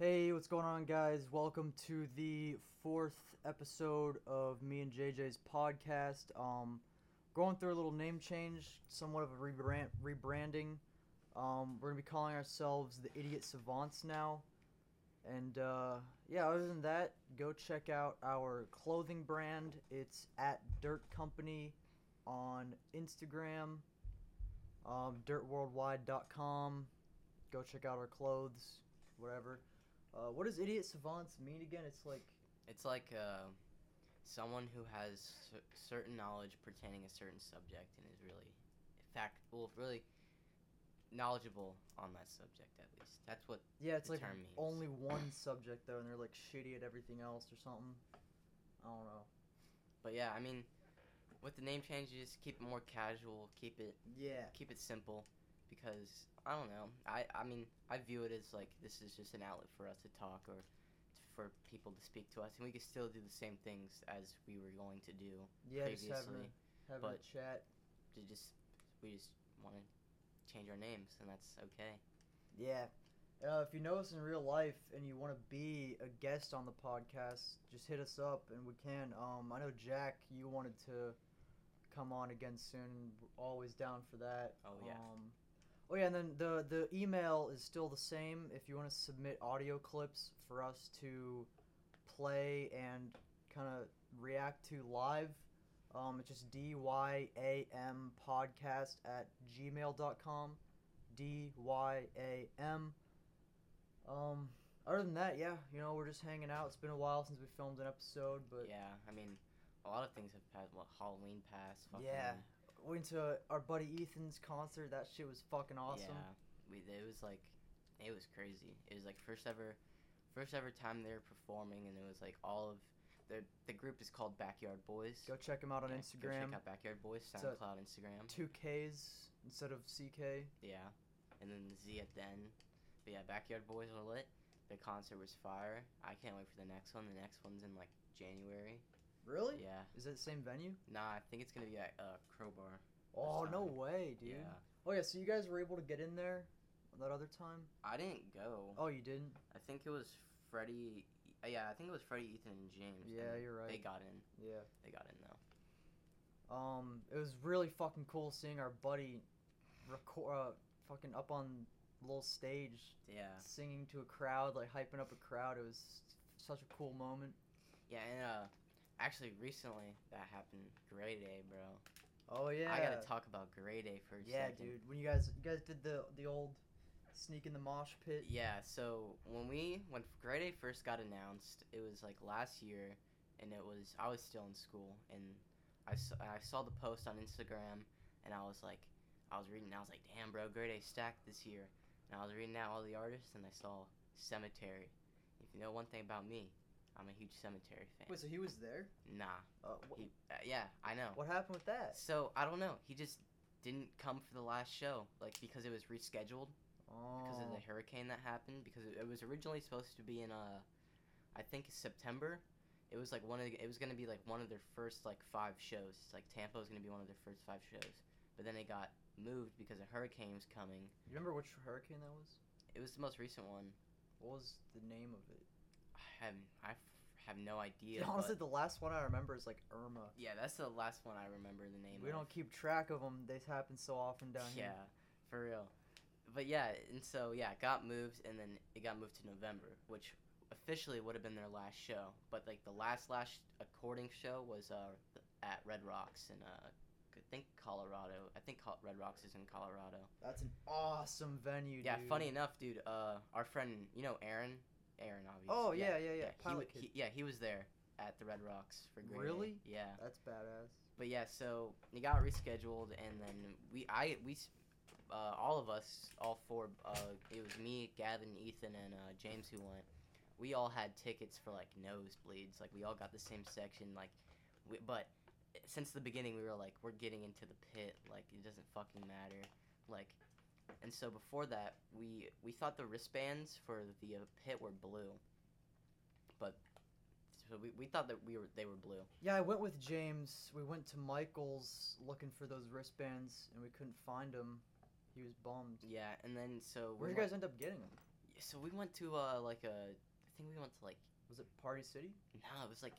Hey, what's going on, guys? Welcome to the fourth episode of me and JJ's podcast. Um, going through a little name change, somewhat of a rebrand- rebranding. Um, we're gonna be calling ourselves the Idiot Savants now. And uh, yeah, other than that, go check out our clothing brand. It's at Dirt Company on Instagram, um, dirtworldwide.com. Go check out our clothes, whatever. Uh, what does idiot savants mean again? It's like It's like uh, someone who has cer- certain knowledge pertaining a certain subject and is really, fact, well, really knowledgeable on that subject at least. That's what. yeah, it's the like term means. only one subject though, and they're like shitty at everything else or something. I don't know. But yeah, I mean, with the name change, you just keep it more casual, keep it Yeah, keep it simple, because I don't know. I I mean, I view it as like this is just an outlet for us to talk or for people to speak to us, and we can still do the same things as we were going to do yeah, just previously. having a, having a but- chat. to just we just want to change our names and that's okay Yeah. Uh, if you know us in real life and you want to be a guest on the podcast, just hit us up and we can. Um, I know Jack, you wanted to come on again soon. We're always down for that. Oh, yeah. Um, oh yeah, and then the the email is still the same. If you want to submit audio clips for us to play and kind of react to live, um, it's just D-Y-A-M podcast at gmail.com. D-Y-A-M. Um, other than that, yeah, you know, we're just hanging out. It's been a while since we filmed an episode, but yeah i mean a lot of things have passed what halloween passed yeah. Went to our buddy Ethan's concert. That shit was fucking awesome. yeah we it was like it was crazy it was like first ever first ever time they were performing and it was like all of the the group is called backyard boys Go check them out on Yeah, go Instagram. check out backyard boys soundcloud instagram Two Ks instead of CK. yeah and then the z at the end but yeah backyard boys are lit the concert was fire i can't wait for the next one the next one's in like january Really? yeah Is it the same venue? Nah, I think it's gonna be at uh, Crowbar. Oh no way, dude. Yeah. Oh yeah, so you guys were able to get in there that other time? I didn't go. Oh, you didn't? I think it was Freddie. uh, Yeah, I think it was Freddie, Ethan, and James. Yeah, and you're right. They got in. Yeah. They got in though. Um, it was really fucking cool seeing our buddy record, uh, fucking up on little stage, Yeah. singing to a crowd, like hyping up a crowd. It was such a cool moment. Yeah, and uh, actually recently that happened. Grey Day, bro. Oh yeah. I gotta talk about Grey Day for a Yeah, second. dude. When you guys, you guys did the the old sneak in the mosh pit. Yeah, so when we when Grey Day first got announced, it was like last year, and it was I was still in school, and I saw, I saw the post on Instagram, and I was like, I was reading, and I was like, damn, bro, Grey Day stacked this year, and I was reading out all the artists, and I saw Sematary. If you know one thing about me, I'm a huge Sematary fan. Wait, so he was there? Nah, Uh, wh- he, uh, yeah, I know. what happened with that? So I don't know. He just didn't come for the last show, like because it was rescheduled Oh. because of the hurricane that happened. Because it, it was originally supposed to be in uh, I think September. It was like one of the, it was gonna be like one of their first like five shows. It's like Tampa was gonna be one of their first five shows, but then it got moved because a hurricane was coming. You remember which hurricane that was? It was the most recent one. What was the name of it? I have I f- have no idea. Dude, honestly, but- the last one I remember is like Irma. yeah, that's the last one I remember the name. We of. don't keep track of them. They happen so often down here. Yeah, for real. But yeah, and so yeah, it got moved, and then it got moved to November, which officially would have been their last show. But like the last last according show was uh at Red Rocks in uh I think Colorado. I think Red Rocks is in Colorado. That's an awesome venue, Yeah, dude. funny enough, dude. Uh, our friend, you know Aaron, Aaron obviously. Oh, yeah, yeah, yeah, he, Pilot wa- Kid. he- yeah, he was there at the Red Rocks for Grey Day. Really? Yeah. That's badass. But yeah, so he got rescheduled, and then we, I, we, uh, all of us, all four, uh, it was me, Gavin, Ethan, and uh, James who went. We all had tickets for like nosebleeds, like we all got the same section, like, we, but since the beginning we were like, we're getting into the pit, like it doesn't fucking matter, like, and so before that we we thought the wristbands for the uh, pit were blue, but so we, we thought that we were they were blue. Yeah, I went with James. We went to Michael's looking for those wristbands, and we couldn't find them. He was bummed. Yeah, and then so Where'd you we guys end up getting them? so we went to uh like a I think we went to like Was it Party City? no it was like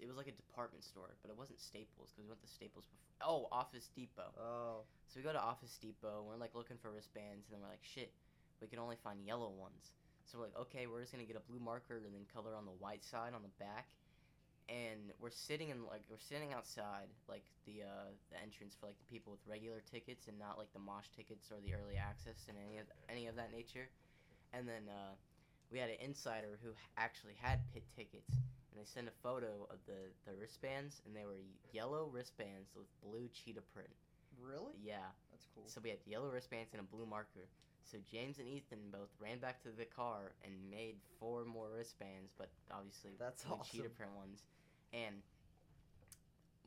it was like a department store but it wasn't Staples because we went to Staples before oh Office Depot. Oh. so we go to Office Depot we're like looking for wristbands and then we're like shit we can only find yellow ones. So we're like okay we're just gonna get a blue marker and then color on the white side on the back. And we're sitting in like we're sitting outside like the uh the entrance for like the people with regular tickets and not like the mosh tickets or the early access and any of any of that nature. And then uh we had an insider who actually had pit tickets and they sent a photo of the the wristbands and they were yellow wristbands with blue cheetah print Really? yeah That's cool. so we had yellow wristbands and a blue marker. So James and Ethan both ran back to the car and made four more wristbands, but obviously That's blue awesome. cheetah print ones. And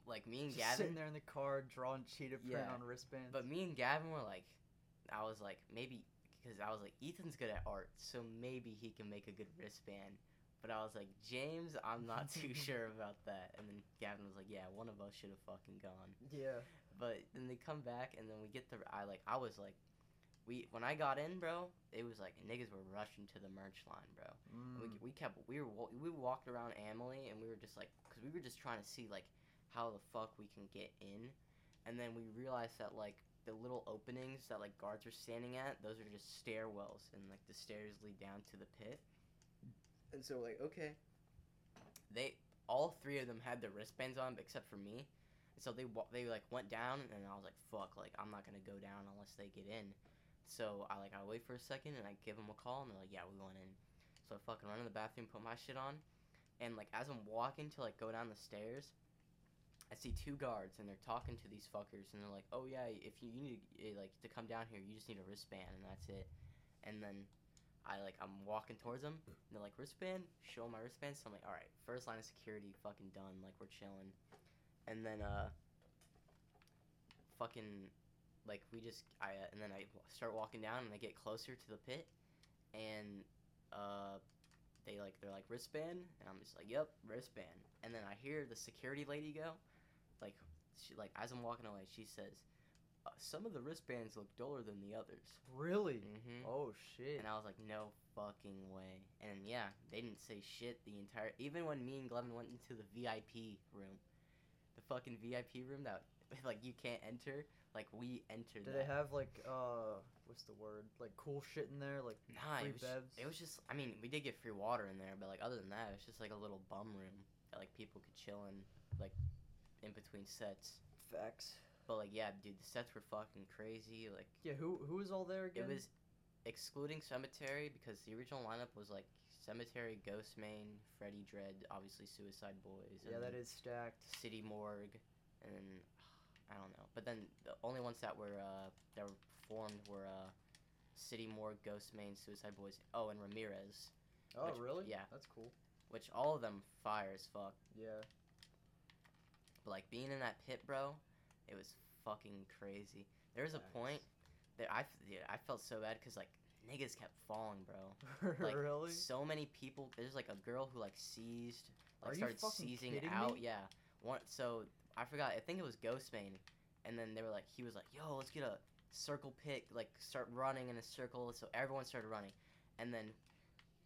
like me and Just Gavin, sitting there in the car drawing cheetah print Yeah. on wristbands. but me and Gavin were like, I was like maybe because I was like Ethan's good at art, so maybe he can make a good wristband. But I was like James, I'm not too sure about that. And then Gavin was like, Yeah, one of us should have fucking gone. yeah. But then they come back and then we get the I like I was like we when I got in, bro, it was like niggas were rushing to the merch line, bro. Mm. We, we kept we were we walked around Amalie and we were just like cuz we were just trying to see like how the fuck we can get in. And then we realized that like the little openings that like guards were standing at, those are just stairwells and like the stairs lead down to the pit. And so like okay, they all three of them had their wristbands on except for me. So they they like went down and I was like fuck like I'm not to go down unless they get in. So I like I wait for a second and I give them a call and they're like yeah, we went in. So I fucking run in the bathroom, put my shit on, and like as I'm walking to like go down the stairs, I see two guards and they're talking to these fuckers and they're like, "Oh yeah, if you, you need eh, like to come down here, you just need a wristband and that's it." And then I like I'm walking towards them and they're like, "Wristband?" Show my wristband. So I'm like, "All right, first line of security, fucking done. Like we're chilling." And then uh, fucking like we just I uh, and then I start walking down and I get closer to the pit and uh they like they're like wristband and I'm just like yep wristband and then I hear the security lady go like she like as I'm walking away she says uh, some of the wristbands look duller than the others Really? mm-hmm. Oh shit. and I was like no fucking way and yeah they didn't say shit the entire even when me and Glevin went into the VIP room the fucking VIP room that like you can't enter like we entered Do that. they have like uh what's the word? Like cool shit in there, like Nah, free it was, bevs? it was just. I mean, we did get free water in there, but like other than that, it was just like a little bum room that like people could chill in, like in between sets. facts. But like, yeah, dude, the sets were fucking crazy. Like, Yeah, who who was all there again? it was excluding Sematary because the original lineup was like Sematary, Ghost Main, Freddie Dredd, obviously Suicide Boys. Yeah, that stacked. City Morgue, and then I don't know. But then the only ones that were uh, that were formed were uh, City Morgue, Ghostemane, Suicide Boys. Oh, and Ramirez. Oh, Which- really? yeah. That's cool. which all of them fire as fuck. Yeah. But like being in that pit, bro, it was fucking crazy. There was a point that I, yeah, I felt so bad because like niggas kept falling, bro. Like really? so many people. There's like a girl who like seized, like Are started seizing out. me? Yeah. One. So I forgot. I think it was Ghostemane, and then they were like, he was like, "Yo, let's get a circle pick. Like start running in a circle." So everyone started running, and then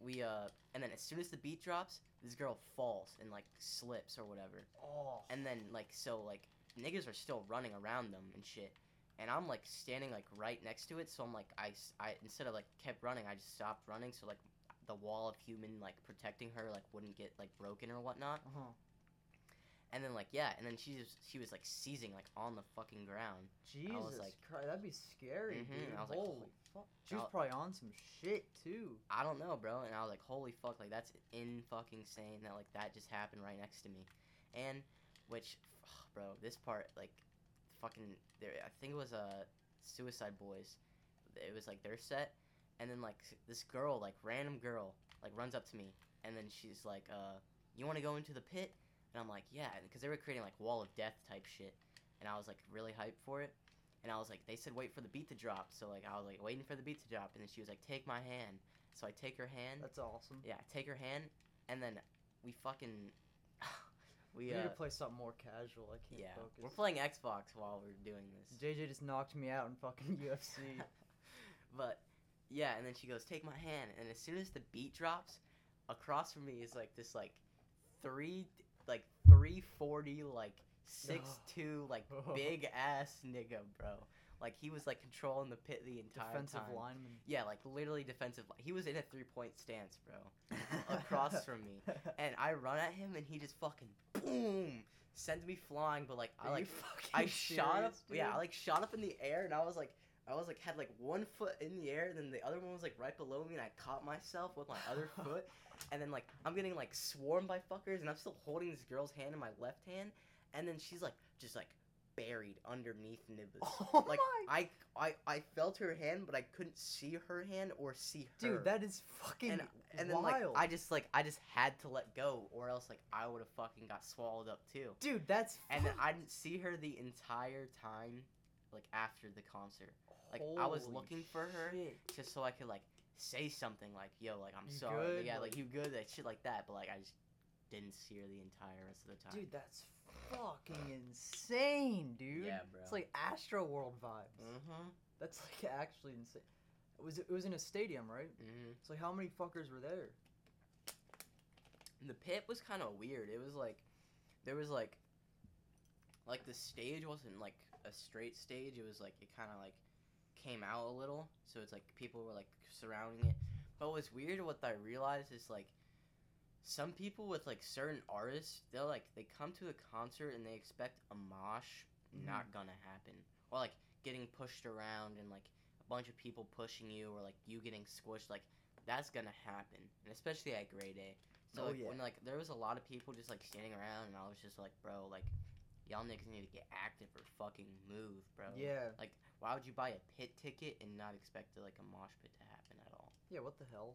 we uh, and then as soon as the beat drops, this girl falls and like slips or whatever. Oh. And then like so like niggas are still running around them and shit. And I'm like standing like right next to it, so I'm like I, I instead of like kept running, I just stopped running, so like the wall of human like protecting her like wouldn't get like broken or whatnot. Uh-huh. And then like yeah, and then she just she was like seizing like on the fucking ground. Jesus like- Christ, that'd be scary, Mhm, dude. I was like, Holy fuck. She was probably on some shit too. I don't know, bro. And I was like, holy fuck, like that's in fucking sane that like that just happened right next to me, and which, bro, this part like, fucking, there. I think it was uh, Suicide Boys. It was like their set, and then like this girl, like random girl, like runs up to me, and then she's like, uh, you want to go into the pit? And I'm like, yeah, because they were creating like wall of death type shit, and I was like really hyped for it. And I was like, they said wait for the beat to drop, so like I was like waiting for the beat to drop, and then she was like, take my hand. So I take her hand. That's awesome. Yeah, I take her hand, and then we fucking we uh need to play something more casual. I can't yeah focus. we're playing Xbox while we're doing this. JJ just knocked me out in fucking UFC. but Yeah, and then she goes, "Take my hand." And as soon as the beat drops, across from me is like this like three like three forty like six two like big ass nigga, bro. Like he was like controlling the pit the entire Defensive time. lineman. Yeah, like literally defensive. li- He was in a three point stance, bro, across from me. and I run at him, and he just fucking boom sends me flying. But like I Are you like fucking I shot up. serious, Yeah, I like shot up in the air, and I was like, I was like had like one foot in the air, and then the other one was like right below me, and I caught myself with my other foot, and then like I'm getting like swarmed by fuckers, and I'm still holding this girl's hand in my left hand, and then she's like just like buried underneath Nibbles. Oh like my I, I I felt her hand, but I couldn't see her hand or see her. dude, that is fucking and and then wild. like I just like I just had to let go, or else like I would have fucking got swallowed up too. dude, that's And then I didn't see her the entire time, like after the concert, like, I was Holy looking for her. shit. just so I could like say something like, "Yo, like I'm You sorry," good? yeah, Like- like you good, like shit like that. But like I just didn't see her the entire rest of the time. Dude, that's fucking insane, dude. yeah, bro. It's like Astro World vibes. mm-hmm, That's like actually insane. It was it was in a stadium, right? mm-hmm. It's like how many fuckers were there? The pit was kind of weird. It was like there was like like the stage wasn't like a straight stage. It was like it kind of like came out a little, so it's like people were like surrounding it. But what's weird, what I realized is like some people with like certain artists, they'll like they come to a concert and they expect a mosh, mm-hmm. not gonna happen, or like getting pushed around and like a bunch of people pushing you, or like you getting squished, like that's gonna happen, and especially at Grey Day. So Oh, like, yeah. when like there was a lot of people just like standing around, and I was just like, bro, like y'all niggas need to get active or fucking move, bro. Yeah. Like, why would you buy a pit ticket and not expect like a mosh pit to happen at all? Yeah, what the hell?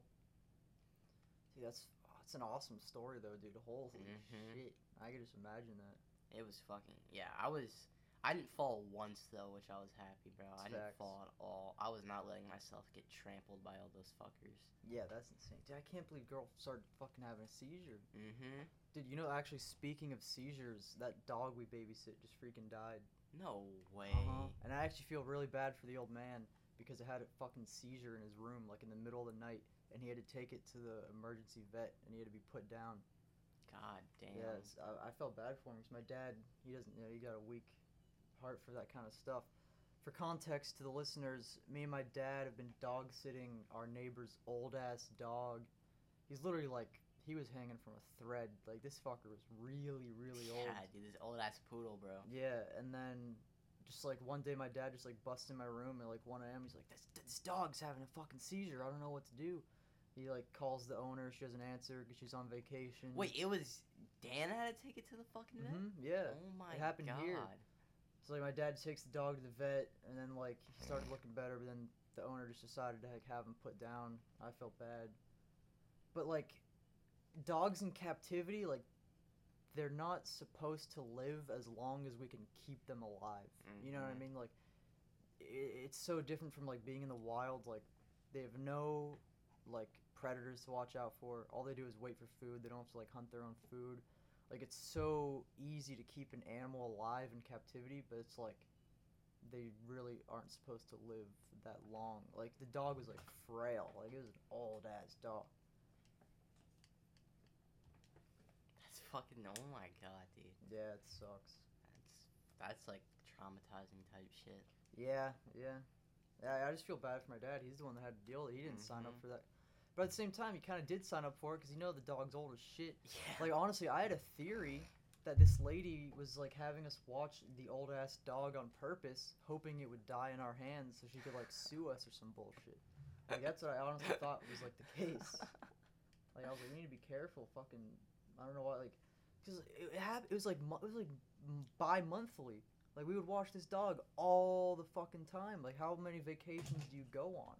Dude, that's that's an awesome story though, dude. Holy Mhm. shit. I could just imagine that. It was fucking yeah. I was I didn't fall once though, which I was happy, bro. I didn't Facts. fall at all. I was not letting myself get trampled by all those fuckers. Yeah, that's insane. Dude, I can't believe girl started fucking having a seizure. Mm-hmm. Dude, you know actually speaking of seizures, that dog we babysit just freaking died. No way. Uh-huh. And I actually feel really bad for the old man because it had a fucking seizure in his room, like in the middle of the night, and he had to take it to the emergency vet, and he had to be put down. God damn. Yeah, it's, I, I felt bad for him because my dad, he doesn't, you know, he got a weak heart for that kind of stuff. For context to the listeners, me and my dad have been dog sitting our neighbor's old ass dog. He's literally like, he was hanging from a thread. Like, this fucker was really, really old. Yeah, dude, this old ass poodle, bro. Yeah, and then just like one day, my dad just like busts in my room at like 1 a.m. He's like, "This this dog's having a fucking seizure. I don't know what to do." He like calls the owner. She doesn't answer because she's on vacation. Wait, it was Dan had to take it to the fucking vet. hmm yeah. Oh my happened god. here. So like my dad takes the dog to the vet, and then like he started looking better, but then the owner just decided to like have him put down. I felt bad, but like dogs in captivity, like they're not supposed to live as long as we can keep them alive. You know what I Mhm. mean? Like i it's so different from like being in the wild. Like they have no like predators to watch out for. All they do is wait for food. They don't have to like hunt their own food. Like it's so easy to keep an animal alive in captivity, but it's like they really aren't supposed to live that long. Like the dog was like frail. Like it was an old ass dog. That's fucking. Oh my god, dude. Yeah, it sucks. That's that's like traumatizing type shit. Yeah, yeah. Yeah, I just feel bad for my dad. He's the one that had to deal. He didn't sign up Mhm. for that. But at the same time, he kind of did sign up for it because you know the dog's old as shit. Yeah. Like honestly, I had a theory that this lady was like having us watch the old ass dog on purpose, hoping it would die in our hands so she could like sue us or some bullshit. Like that's what I honestly thought was like the case. Like I was like, we need to be careful. Fucking, I don't know why. Like, because it, it, it was like it was like m- bi-monthly. Like we would watch this dog all the fucking time. Like how many vacations do you go on?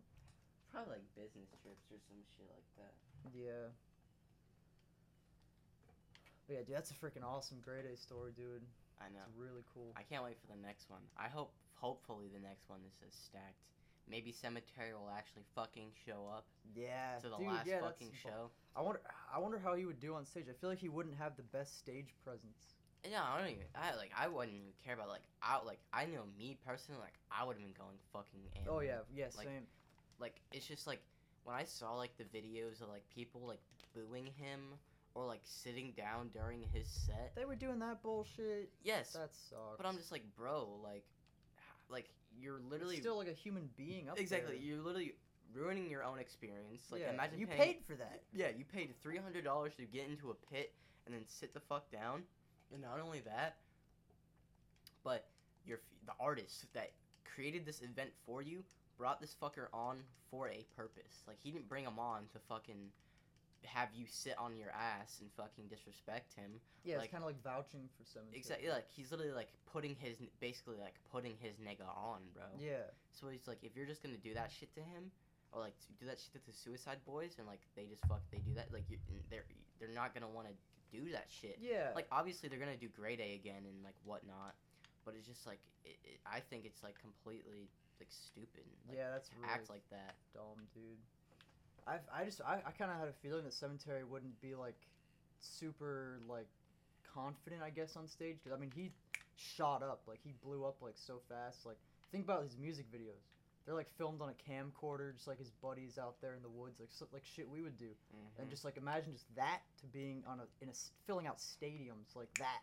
Probably like business trips or some shit like that. Yeah. But yeah, dude, that's a freaking awesome Grey Day story, dude. I know. It's really cool. I can't wait for the next one. I hope, hopefully, the next one is as stacked. Maybe Sematary will actually fucking show up Yeah, to the dude, last yeah, fucking show. I wonder, I wonder how he would do on stage. I feel like he wouldn't have the best stage presence. Yeah, I don't even. I like. I wouldn't even care about like. I like. I know me personally. Like, I would have been going fucking. Oh yeah, yeah, like, same. like it's just like when I saw like the videos of like people like booing him or like sitting down during his set. They were doing that bullshit. Yes, That sucks. but I'm just like, bro, like, like you're It's literally still like a human being up there. exactly. there. You're literally ruining your own experience. Like, yeah. imagine you paying, paid for that. Yeah, you paid three hundred dollars to get into a pit and then sit the fuck down. And not only that, but your the artist that created this event for you brought this fucker on for a purpose. Like he didn't bring him on to fucking have you sit on your ass and fucking disrespect him. Yeah, Like- it's kind of like vouching for someone. Exactly. Like he's literally like putting his basically like putting his nigga on, bro. Yeah. So he's like, if you're just gonna do that shit to him, or like do that shit to the Suicide Boys, and like they just fuck, they do that, like you, they're they're not gonna want to do that shit. Yeah. Like obviously they're gonna do Grey Day again and like whatnot, but it's just like it, it, I think it's like completely like stupid. Like, yeah, that's really act like that. dumb, dude. I I just I, I kind of had a feeling that Sematary wouldn't be like super like confident, I guess, on stage. Cause I mean, he shot up, like he blew up like so fast. Like think about his music videos. They're like filmed on a camcorder, just like his buddies out there in the woods, like so, like shit we would do. Mhm. And just like imagine just that to being on a in a filling out stadiums like that.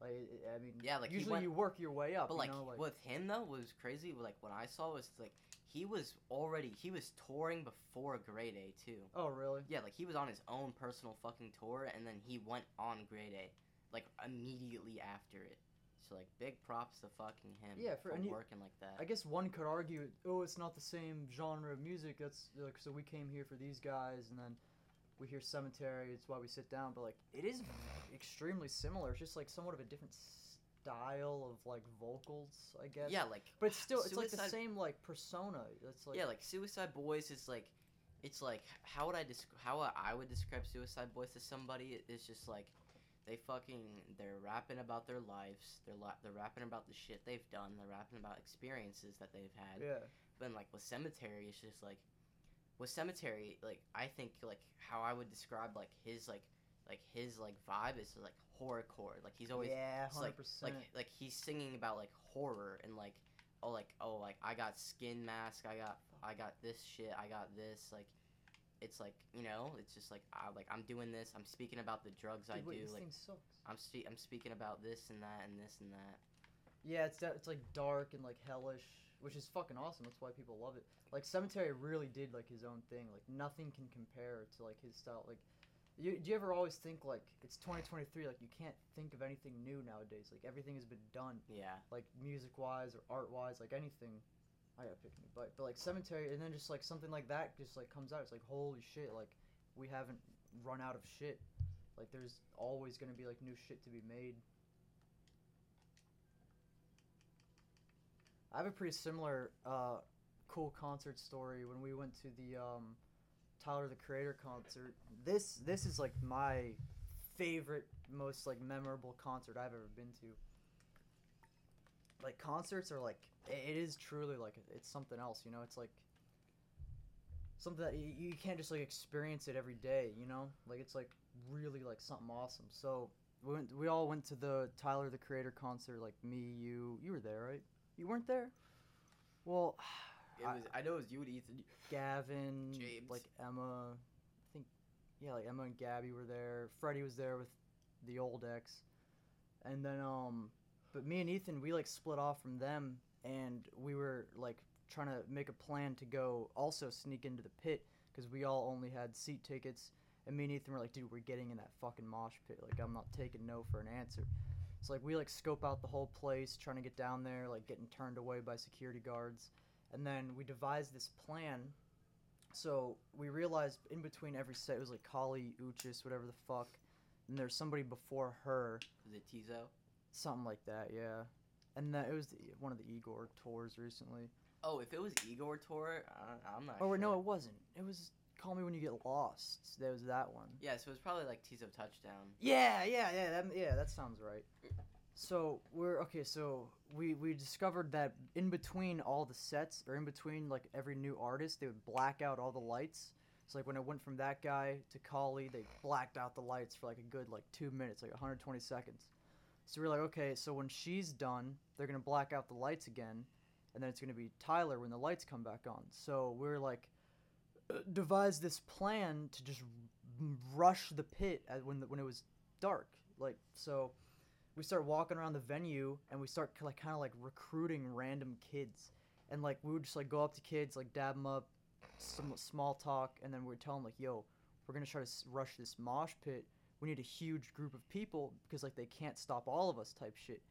Like I mean, Yeah, like, usually went- you work your way up. But you like, know, like with him though, what was crazy. Like what I saw was like he was already he was touring before Grey Day too. oh really? Yeah, like he was on his own personal fucking tour, and then he went on Grey Day, like immediately after it. So like, big props to fucking him. Yeah, for- for you- working like that. I guess one could argue, oh, it's not the same genre of music. That's like, so we came here for these guys, and then we hear Sematary. It's why we sit down. But like, it is extremely similar. It's just like somewhat of a different style of like vocals, I guess. yeah, like, But it's still, it's like the same like persona. It's like yeah, like Suicide Boys is like, it's like how would I desc- how I would describe Suicide Boys to somebody? It- It's just like. They fucking they're rapping about their lives. They're la- they're rapping about the shit they've done. They're rapping about experiences that they've had. yeah, But like with Sematary, it's just like with Sematary, like I think like how I would describe like his like like his like vibe is like horrorcore. Like he's always yeah, hundred like percent. like like he's singing about like horror and like oh like oh like I got skin mask. I got I got this shit. I got this like. It's like you know, it's just like I like I'm doing this. I'm speaking about the drugs I wait, do. this Like thing sucks. I'm spe- I'm speaking about this and that and this and that. Yeah, it's it's like dark and like hellish, which is fucking awesome. That's why people love it. Like Sematary really did like his own thing. Like nothing can compare to like his style. Like, you, do you ever always think like it's 2023? Like you can't think of anything new nowadays. Like everything has been done. Yeah. Like music wise or art wise, like anything. I gotta pick a new bite, but like Sematary, and then just like something like that just like comes out. It's like holy shit! Like we haven't run out of shit. Like there's always gonna be like new shit to be made. I have a pretty similar uh, cool concert story when we went to the um, Tyler the Creator concert. This this is like my favorite, most like memorable concert I've ever been to. Like concerts are like it is truly like it's something else, you know. It's like something that you, you can't just like experience it every day, you know. Like it's like really like something awesome. So we went, we all went to the Tyler the Creator concert. Like me, you, you were there, right? You weren't there. Well, It I- I know it was you and Ethan. Gavin, James. like Emma, I think, yeah, like Emma and Gabby were there. Freddie was there with the old ex, and then um, but me and Ethan we like split off from them, and we were like trying to make a plan to go also sneak into the pit because we all only had seat tickets, and me and Ethan were like, dude, we're getting in that fucking mosh pit. Like I'm not taking no for an answer. So like we like scope out the whole place, trying to get down there, like getting turned away by security guards. And then we devised this plan. So we realized in between every set, it was like Kali, Uchis, whatever the fuck. And there's somebody before her, Was it Teezo? Something like that, yeah. And that it was the, one of the Igor tours recently. Oh, if it was Igor tour, I, I'm not. Oh sure. no, it wasn't. It was Call Me When You Get Lost. That was that one. Yeah, so it was probably like Teezo Touchdown. Yeah, yeah, yeah, that, yeah. That sounds right. So we're okay. So we we discovered that in between all the sets, or in between like every new artist, they would black out all the lights. So like when it went from that guy to Kali, they blacked out the lights for like a good like two minutes, like 120 seconds. So we're like, okay, so when she's done, they're gonna black out the lights again, and then it's gonna be Tyler when the lights come back on. So we're like, uh, devised this plan to just rush the pit at when the, when it was dark. Like so, we start walking around the venue and we start like kind of like recruiting random kids, and like we would just like go up to kids, like dab them up, some small talk, and then we'd tell them like, "Yo, we're gonna try to rush this mosh pit. We need a huge group of people because like they can't stop all of us type shit."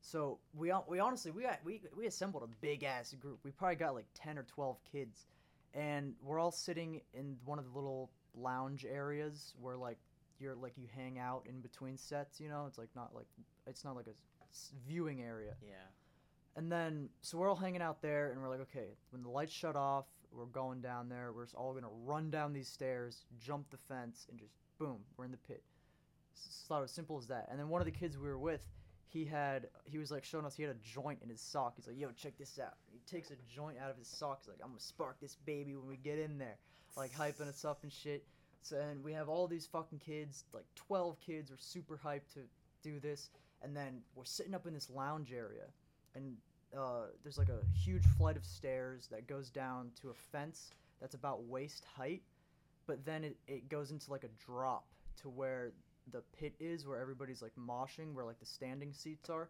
So we we honestly we got we we assembled a big ass group. We probably got like ten or twelve kids, and we're all sitting in one of the little lounge areas where like you're like you hang out in between sets. You know, it's like not like it's not like a viewing area. Yeah. And then, so we're all hanging out there, and we're like, okay, when the lights shut off, we're going down there. We're just all gonna run down these stairs, jump the fence, and just boom, we're in the pit. S- It's about as simple as that. And then one of the kids we were with, he had, he was like showing us he had a joint in his sock. He's like, yo, check this out. He takes a joint out of his sock. He's like, I'm gonna spark this baby when we get in there, like hyping us up and shit. So and we have all these fucking kids, like 12 kids, are super hyped to do this. And then we're sitting up in this lounge area, and uh, there's like a huge flight of stairs that goes down to a fence that's about waist height, but then it, it goes into like a drop to where the pit is, where everybody's like moshing, where like the standing seats are.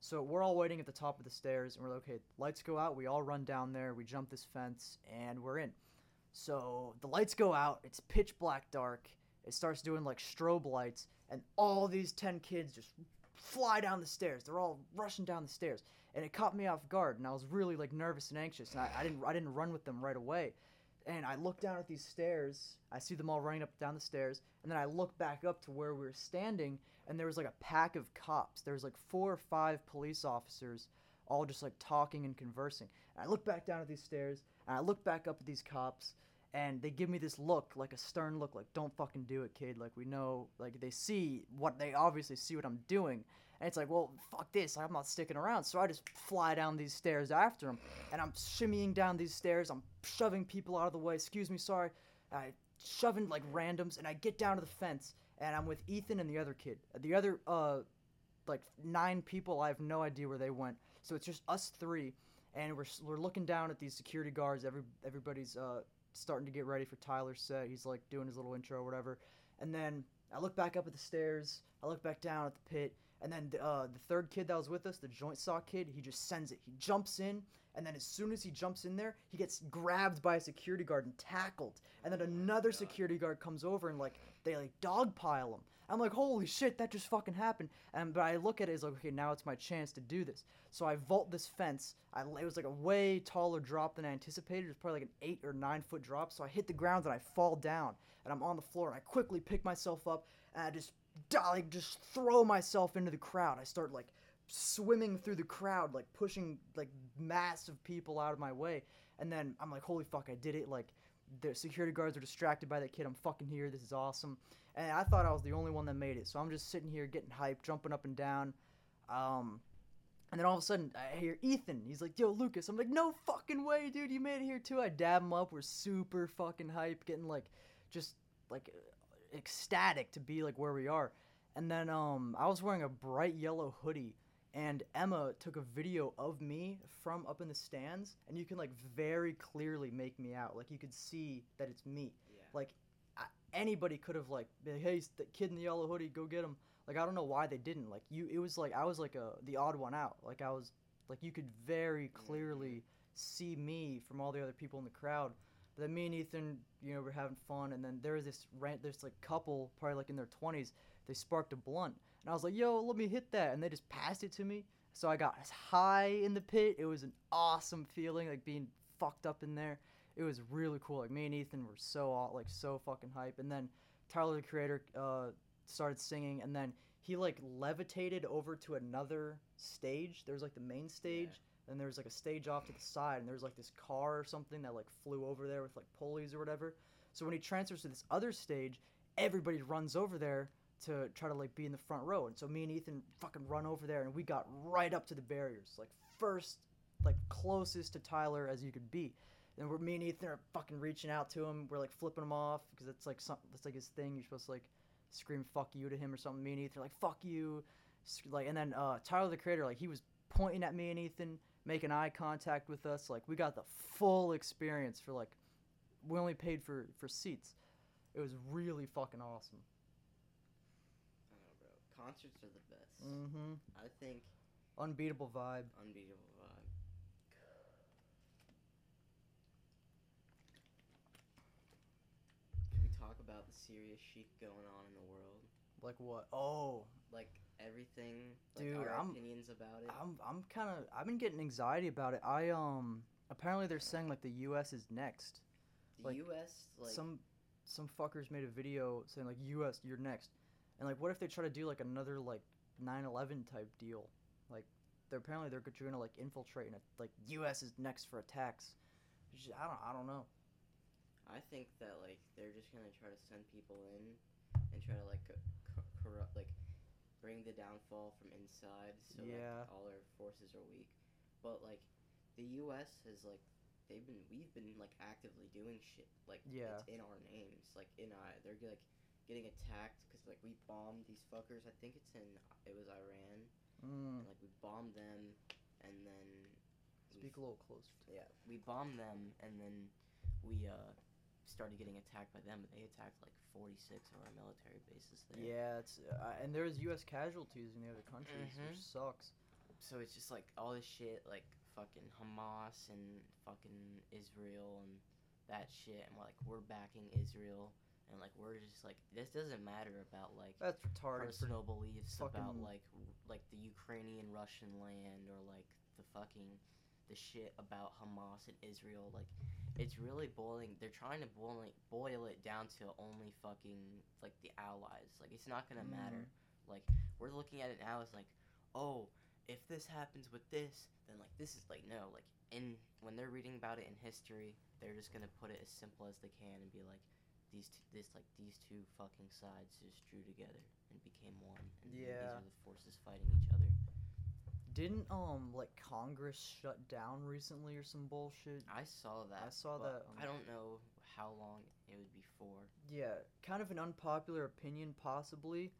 So we're all waiting at the top of the stairs, and we're like, okay, lights go out. We all run down there. We jump this fence, and we're in. So the lights go out. It's pitch black dark. It starts doing like strobe lights, and all these 10 kids just fly down the stairs. They're all rushing down the stairs, and it caught me off guard, and I was really like nervous and anxious, and I, I didn't I didn't run with them right away. And I look down at these stairs. I see them all running up down the stairs, and then I look back up to where we were standing, and there was like a pack of cops. There was like four or five police officers, all just like talking and conversing. And I look back down at these stairs, and I look back up at these cops, and they give me this look, like a stern look, like "Don't fucking do it, kid." Like we know, like they see what they obviously see what I'm doing, and it's like, well, fuck this, I'm not sticking around. So I just fly down these stairs after him, and I'm shimmying down these stairs. I'm shoving people out of the way. Excuse me, sorry. I shoving like randoms, and I get down to the fence, and I'm with Ethan and the other kid. The other, uh, like nine people, I have no idea where they went. So it's just us three, and we're we're looking down at these security guards. Every everybody's uh starting to get ready for Tyler's set. He's like doing his little intro or whatever, and then I look back up at the stairs. I look back down at the pit, and then the, uh, the third kid that was with us, the joint sock kid, he just sends it. He jumps in, and then as soon as he jumps in there, he gets grabbed by a security guard and tackled. And then another security guard comes over and like they like dogpile him. I'm like, holy shit, that just fucking happened. And but I look at it as like, okay, now it's my chance to do this. So I vault this fence. I, it was like a way taller drop than I anticipated. It was probably like an eight or nine foot drop. So I hit the ground and I fall down, and I'm on the floor. And I quickly pick myself up and I just like just throw myself into the crowd. I start like swimming through the crowd, like pushing like massive people out of my way. And then I'm like, holy fuck, I did it. Like the security guards are distracted by that kid. I'm fucking here. This is awesome. And I thought I was the only one that made it. So I'm just sitting here getting hyped, jumping up and down. Um, and then all of a sudden, I hear Ethan. He's like, "Yo, Lucas." I'm like, "No fucking way, dude! You made it here too." I dab him up. We're super fucking hype, getting like, just like ecstatic to be like where we are. And then um, I was wearing a bright yellow hoodie, and Emma took a video of me from up in the stands, and you can like very clearly make me out. Like you could see that it's me. Yeah. Like I, anybody could have like, "Hey, the kid in the yellow hoodie, go get him." Like I don't know why they didn't. Like you, it was like I was like a the odd one out. Like I was like you could very clearly see me from all the other people in the crowd. Then me and Ethan, you know, were having fun, and then there was this rant. There's like couple, probably like in their twenties. They sparked a blunt, and I was like, "Yo, let me hit that," and they just passed it to me. So I got as high in the pit. It was an awesome feeling, like being fucked up in there. It was really cool. Like me and Ethan were so like so fucking hype. And then Tyler the Creator uh, started singing, and then he like levitated over to another stage. There was like the main stage, and there was like a stage off to the side, and there was like this car or something that like flew over there with like pulleys or whatever. So when he transfers to this other stage, everybody runs over there to try to like be in the front row. And so me and Ethan fucking run over there, and we got right up to the barriers, like first, like closest to Tyler as you could be. And we're me and Ethan are fucking reaching out to him. We're like flipping him off because it's like some that's like his thing. You're supposed to like scream "fuck you" to him or something. Me and Ethan are like "fuck you," like, and then uh, Tyler the Creator like he was pointing at me and Ethan, making eye contact with us. Like we got the full experience for like we only paid for for seats. It was really fucking awesome. I know, bro. Concerts are the best. Mm-hmm. I think Unbeatable vibe. unbeatable vibe. Can we talk about the serious shit going on in the world? Like what? Oh, Like everything, like Dude, our I'm- opinions about it. I'm I'm kind of I've been getting anxiety about it. I um apparently they're saying like the U.S. is next. the like, U.S. like some some fuckers made a video saying like U.S. you're next, and like what if they try to do like another like 9/11 type deal? Like they're apparently they're to like infiltrate and like U.S. is next for attacks. Is- I don't I don't know. I think that like they're just gonna try to send people in and try to like co- corrupt, like bring the downfall from inside, so Yeah. like all our forces are weak. But like the U.S. has like they've been we've been like actively doing shit like Yeah. it's in our names like in I they're like getting attacked because like we bombed these fuckers. I think it's in it was Iran Mm, and like we bombed them and then speak a little closer. To yeah, we bombed them, and then we uh, started getting attacked by them. But they attacked like 46 of our military bases there. Yeah, it's uh, and there's U.S. casualties in the other countries, Mhm. which sucks. So it's just like all this shit, like fucking Hamas and fucking Israel and that shit, and we're like we're backing Israel, and like we're just like this doesn't matter about like That's retarded. Personal beliefs about like w- like the Ukrainian Russian land or like the fucking the shit about Hamas and Israel like it's really boiling they're trying to boil it, boil it down to only fucking like the allies like it's not going to matter mm-hmm. like we're looking at it now as like oh if this happens with this then like this is like no like in when they're reading about it in history they're just going to put it as simple as they can and be like these two, this like these two fucking sides just drew together and became one. And yeah. these are the forces fighting each other. Didn't um like Congress shut down recently or some bullshit? I saw that. I saw that, I um, don't know how long it would be for. Yeah, kind of an unpopular opinion possibly,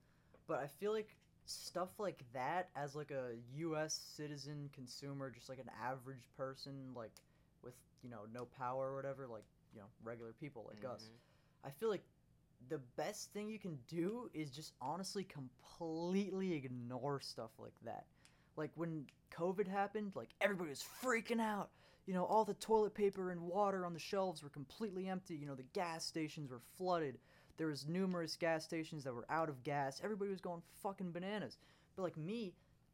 but I feel like stuff like that as like a US citizen consumer, just like an average person like with, you know, no power or whatever, like, you know, regular people like us. Mhm. I feel like the best thing you can do is just honestly completely ignore stuff like that. Like when COVID happened, like everybody was freaking out. You know, all the toilet paper and water on the shelves were completely empty. You know, the gas stations were flooded. There was numerous gas stations that were out of gas. Everybody was going fucking bananas. But like me,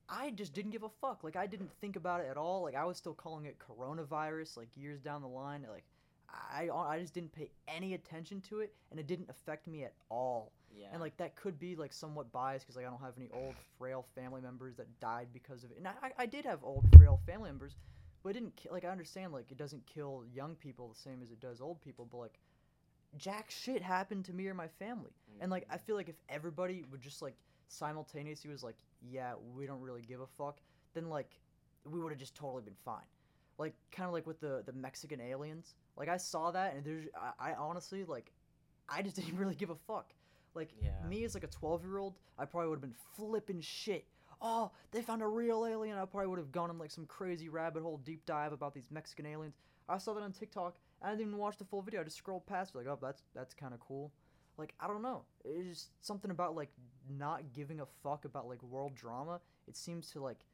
I just didn't give a fuck. Like I didn't think about it at all. Like I was still calling it coronavirus like years down the line. Like I I just didn't pay any attention to it, and it didn't affect me at all. Yeah. And like that could be like somewhat biased because like I don't have any old frail family members that died because of it. And I I- did have old frail family members, but it didn't ki- like I understand like it doesn't kill young people the same as it does old people, but like jack shit happened to me or my family. And like I Mhm. feel like if everybody would just like simultaneously was like, yeah, we don't really give a fuck, then like we would have just totally been fine. Like kind of like with the the Mexican aliens. Like I saw that and there's I, I honestly like I just didn't really give a fuck. Like Yeah. me as like a 12 year old, I probably would have been flipping shit. Oh, they found a real alien. I probably would have gone on like some crazy rabbit hole deep dive about these Mexican aliens. I saw that on TikTok. and I didn't even watch the full video. I just scrolled past it, like, oh, that's that's kind of cool. Like I don't know. It's just something about like not giving a fuck about like world drama. It seems to like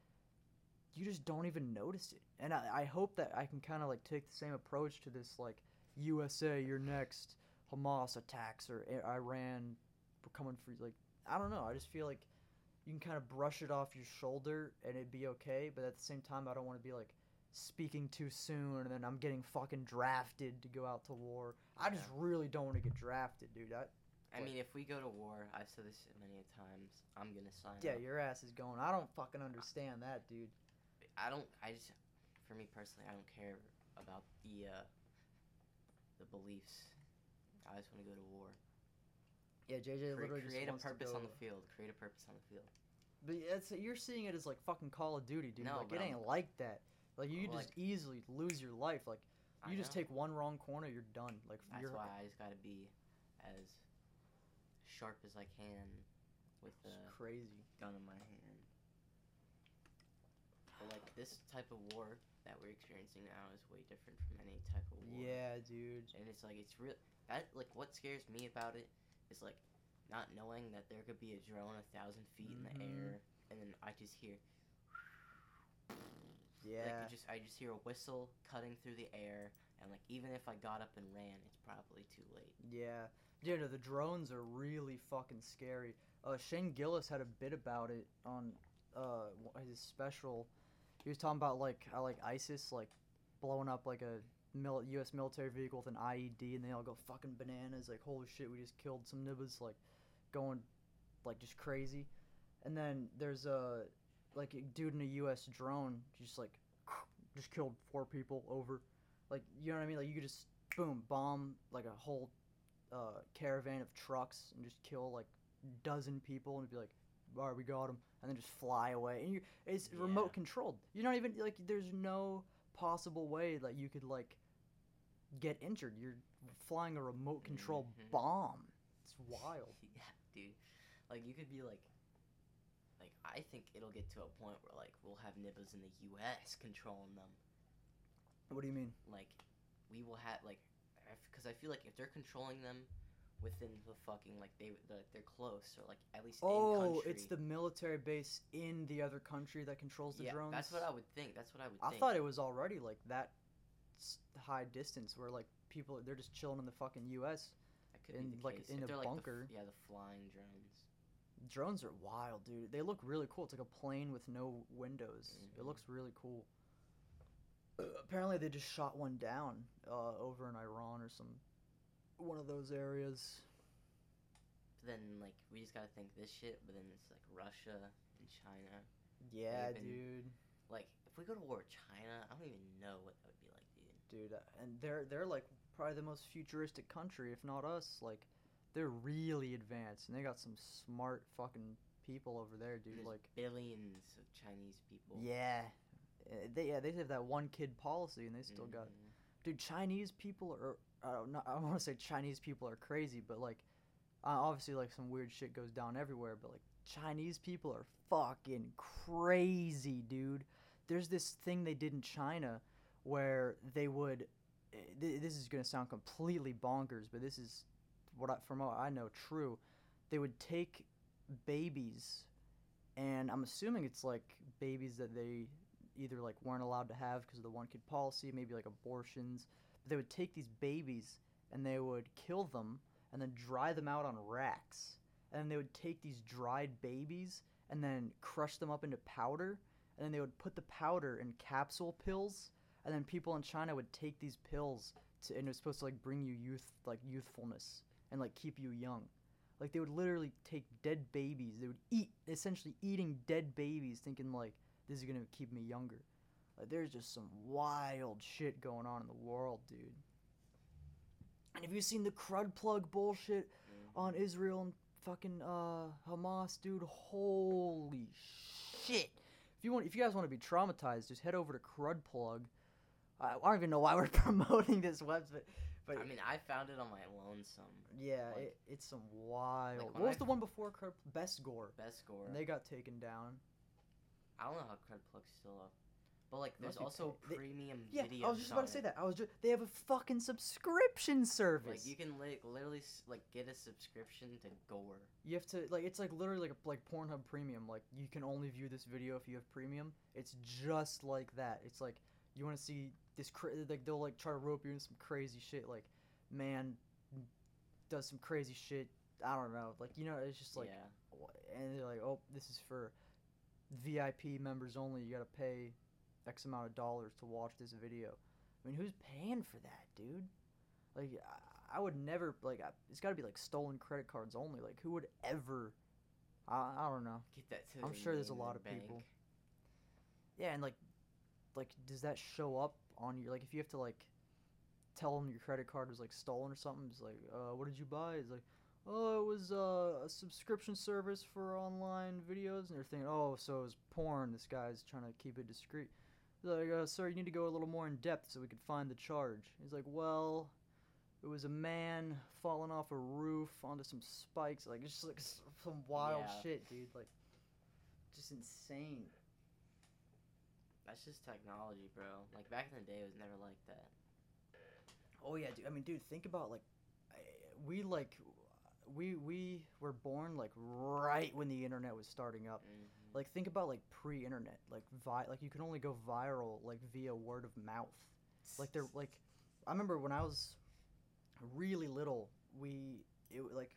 you just don't even notice it. And I, I hope that I can kind of like take the same approach to this like USA, you're next. Hamas attacks or Iran coming for like I don't know. I just feel like you can kind of brush it off your shoulder and it'd be okay. But at the same time, I don't want to be like speaking too soon and then I'm getting fucking drafted to go out to war. I just Yeah. really don't want to get drafted, dude. I, I mean, if we go to war, I've said this many times. I'm gonna sign yeah, up. your ass is going. I don't fucking understand that, dude. I don't. I just, for me personally, I don't care about the uh, the beliefs. I just want to go to war. Yeah, JJ literally create just a wants to create a purpose on the field. Create a purpose on the field. But it's you're seeing it as like fucking Call of Duty, dude. No, like it ain't like that. Like you Well, just easily lose your life. Like I you just know. take one wrong corner, you're done. Like That's why I just gotta be as sharp as I can with the crazy. gun in my hand. But like this type of war that we're experiencing now is way different from any type of war. Yeah, dude. And it's like it's real. That like what scares me about it is like not knowing that there could be a drone a thousand feet in the Mhm. air, and then I just hear. Yeah. Like, I just I just hear a whistle cutting through the air, and like even if I got up and ran, it's probably too late. Yeah. Yeah, no, the drones are really fucking scary. Uh, Shane Gillis had a bit about it on uh his special. He was talking about like how like ISIS like blowing up like a mil- U.S. military vehicle with an IED, and they all go fucking bananas. Like, holy shit, we just killed some nibbas. Like, going like just crazy. And then there's a like a dude in a U.S. drone just like just killed four people over. Like, you know what I mean? Like, you could just boom bomb like a whole uh, caravan of trucks and just kill like dozen people and be like, all right, we got them, and then just fly away. And you, it's Yeah. remote controlled. You're not even like, there's no possible way that you could like get injured. You're flying a remote control Mhm. bomb. It's wild. yeah, dude. Like you could be like, like I think it'll get to a point where like we'll have nibbas in the U.S. controlling them. What do you mean? Like, we will have like, because I feel like if they're controlling them within the fucking like they the, they're close or like at least in Oh, it's the military base in the other country that controls the yeah, drones. that's what I would think. That's what I would. I think. thought it was already like that high distance where like people they're just chilling in the fucking U.S. that could in, be the like, case. in If a they're, like, the bunker. yeah, the flying drones. Drones are wild, dude. They look really cool. It's like a plane with no windows. It Mhm. looks really cool. Uh, apparently, they just shot one down uh, over in Iran or some one of those areas. But then like we just gotta think this shit. But then it's like Russia and China. Yeah, Even- dude. Like if we go to war with China, I don't even know what that would dude. uh, and they're they're like probably the most futuristic country if not us like they're really advanced and they got some smart fucking people over there dude There's like billions of Chinese people. yeah Uh, they yeah they have that one kid policy and they still got Mhm. dude chinese people are i don't know i want to say chinese people are crazy but like uh, obviously like some weird shit goes down everywhere but like chinese people are fucking crazy dude there's this thing they did in china where they would eh, this is going to sound completely bonkers but this is what I, from what i know true. They would take babies and i'm assuming it's like babies that they either like weren't allowed to have because of the one kid policy maybe like abortions. But they would take these babies and they would kill them and then dry them out on racks. And then they would take these dried babies and then crush them up into powder and then they would put the powder in capsule pills and then people in China would take these pills to and it was supposed to like bring you youth like youthfulness and like keep you young. Like they would literally take dead babies. They would eat essentially eating dead babies thinking like this is to keep me younger. Like there's just some wild shit going on in the world, dude. And have you seen the crud plug bullshit on Israel and fucking uh Hamas, dude? Holy shit! If you want, if you guys want to be traumatized, just head over to Crud Plug. I, don't even know why we're promoting this website, but I mean, I found it on my lonesome. yeah, like- it, it's some wild. like, what was I the one before Crud? Best Gore. Best Gore. And they got taken down. I don't know how Crud Plug's still up. But like, there's also pay- they- premium Yeah, videos. I was just about to say that. I was just they have a fucking subscription service. Like you can like literally like get a subscription to Gore. You have to like it's like literally like like Pornhub Premium. Like you can only view this video if you have Premium. It's just like that. It's like you want to see this cra- like they'll like try to rope you in some crazy shit. Like man does some crazy shit. I don't know. Like you know, it's just like yeah. and they're like, oh, this is for VIP members only. You gotta pay X amount of dollars to watch this video. I mean, who's paying for that, dude? Like, I, I would never like. I, it's gotta be like stolen credit cards only. Like, who would ever? I, I don't know. Get that to I'm sure there's a lot of bank. people. Yeah, and like, like, does that show up on your like if you have to like tell them your credit card was like stolen or something? It's like, uh, what did you buy? It's like, oh, it was uh, a subscription service for online videos, and they're thinking, oh, so it was porn. This guy's trying to keep it discreet. He's like, uh, sir, you need to go a little more in depth so we could find the charge. He's like, well. It was a man falling off a roof onto some spikes. Like it's just like some wild Yeah. shit, dude. Like, just insane. That's just technology, bro. Like back in the day, it was never like that. Oh yeah, dude. I mean, dude, think about like we like we we were born like right when the internet was starting up. hmm Like think about like pre-internet, like vi- like you can only go viral like via word of mouth. Like they're like I remember when I was really little, we it like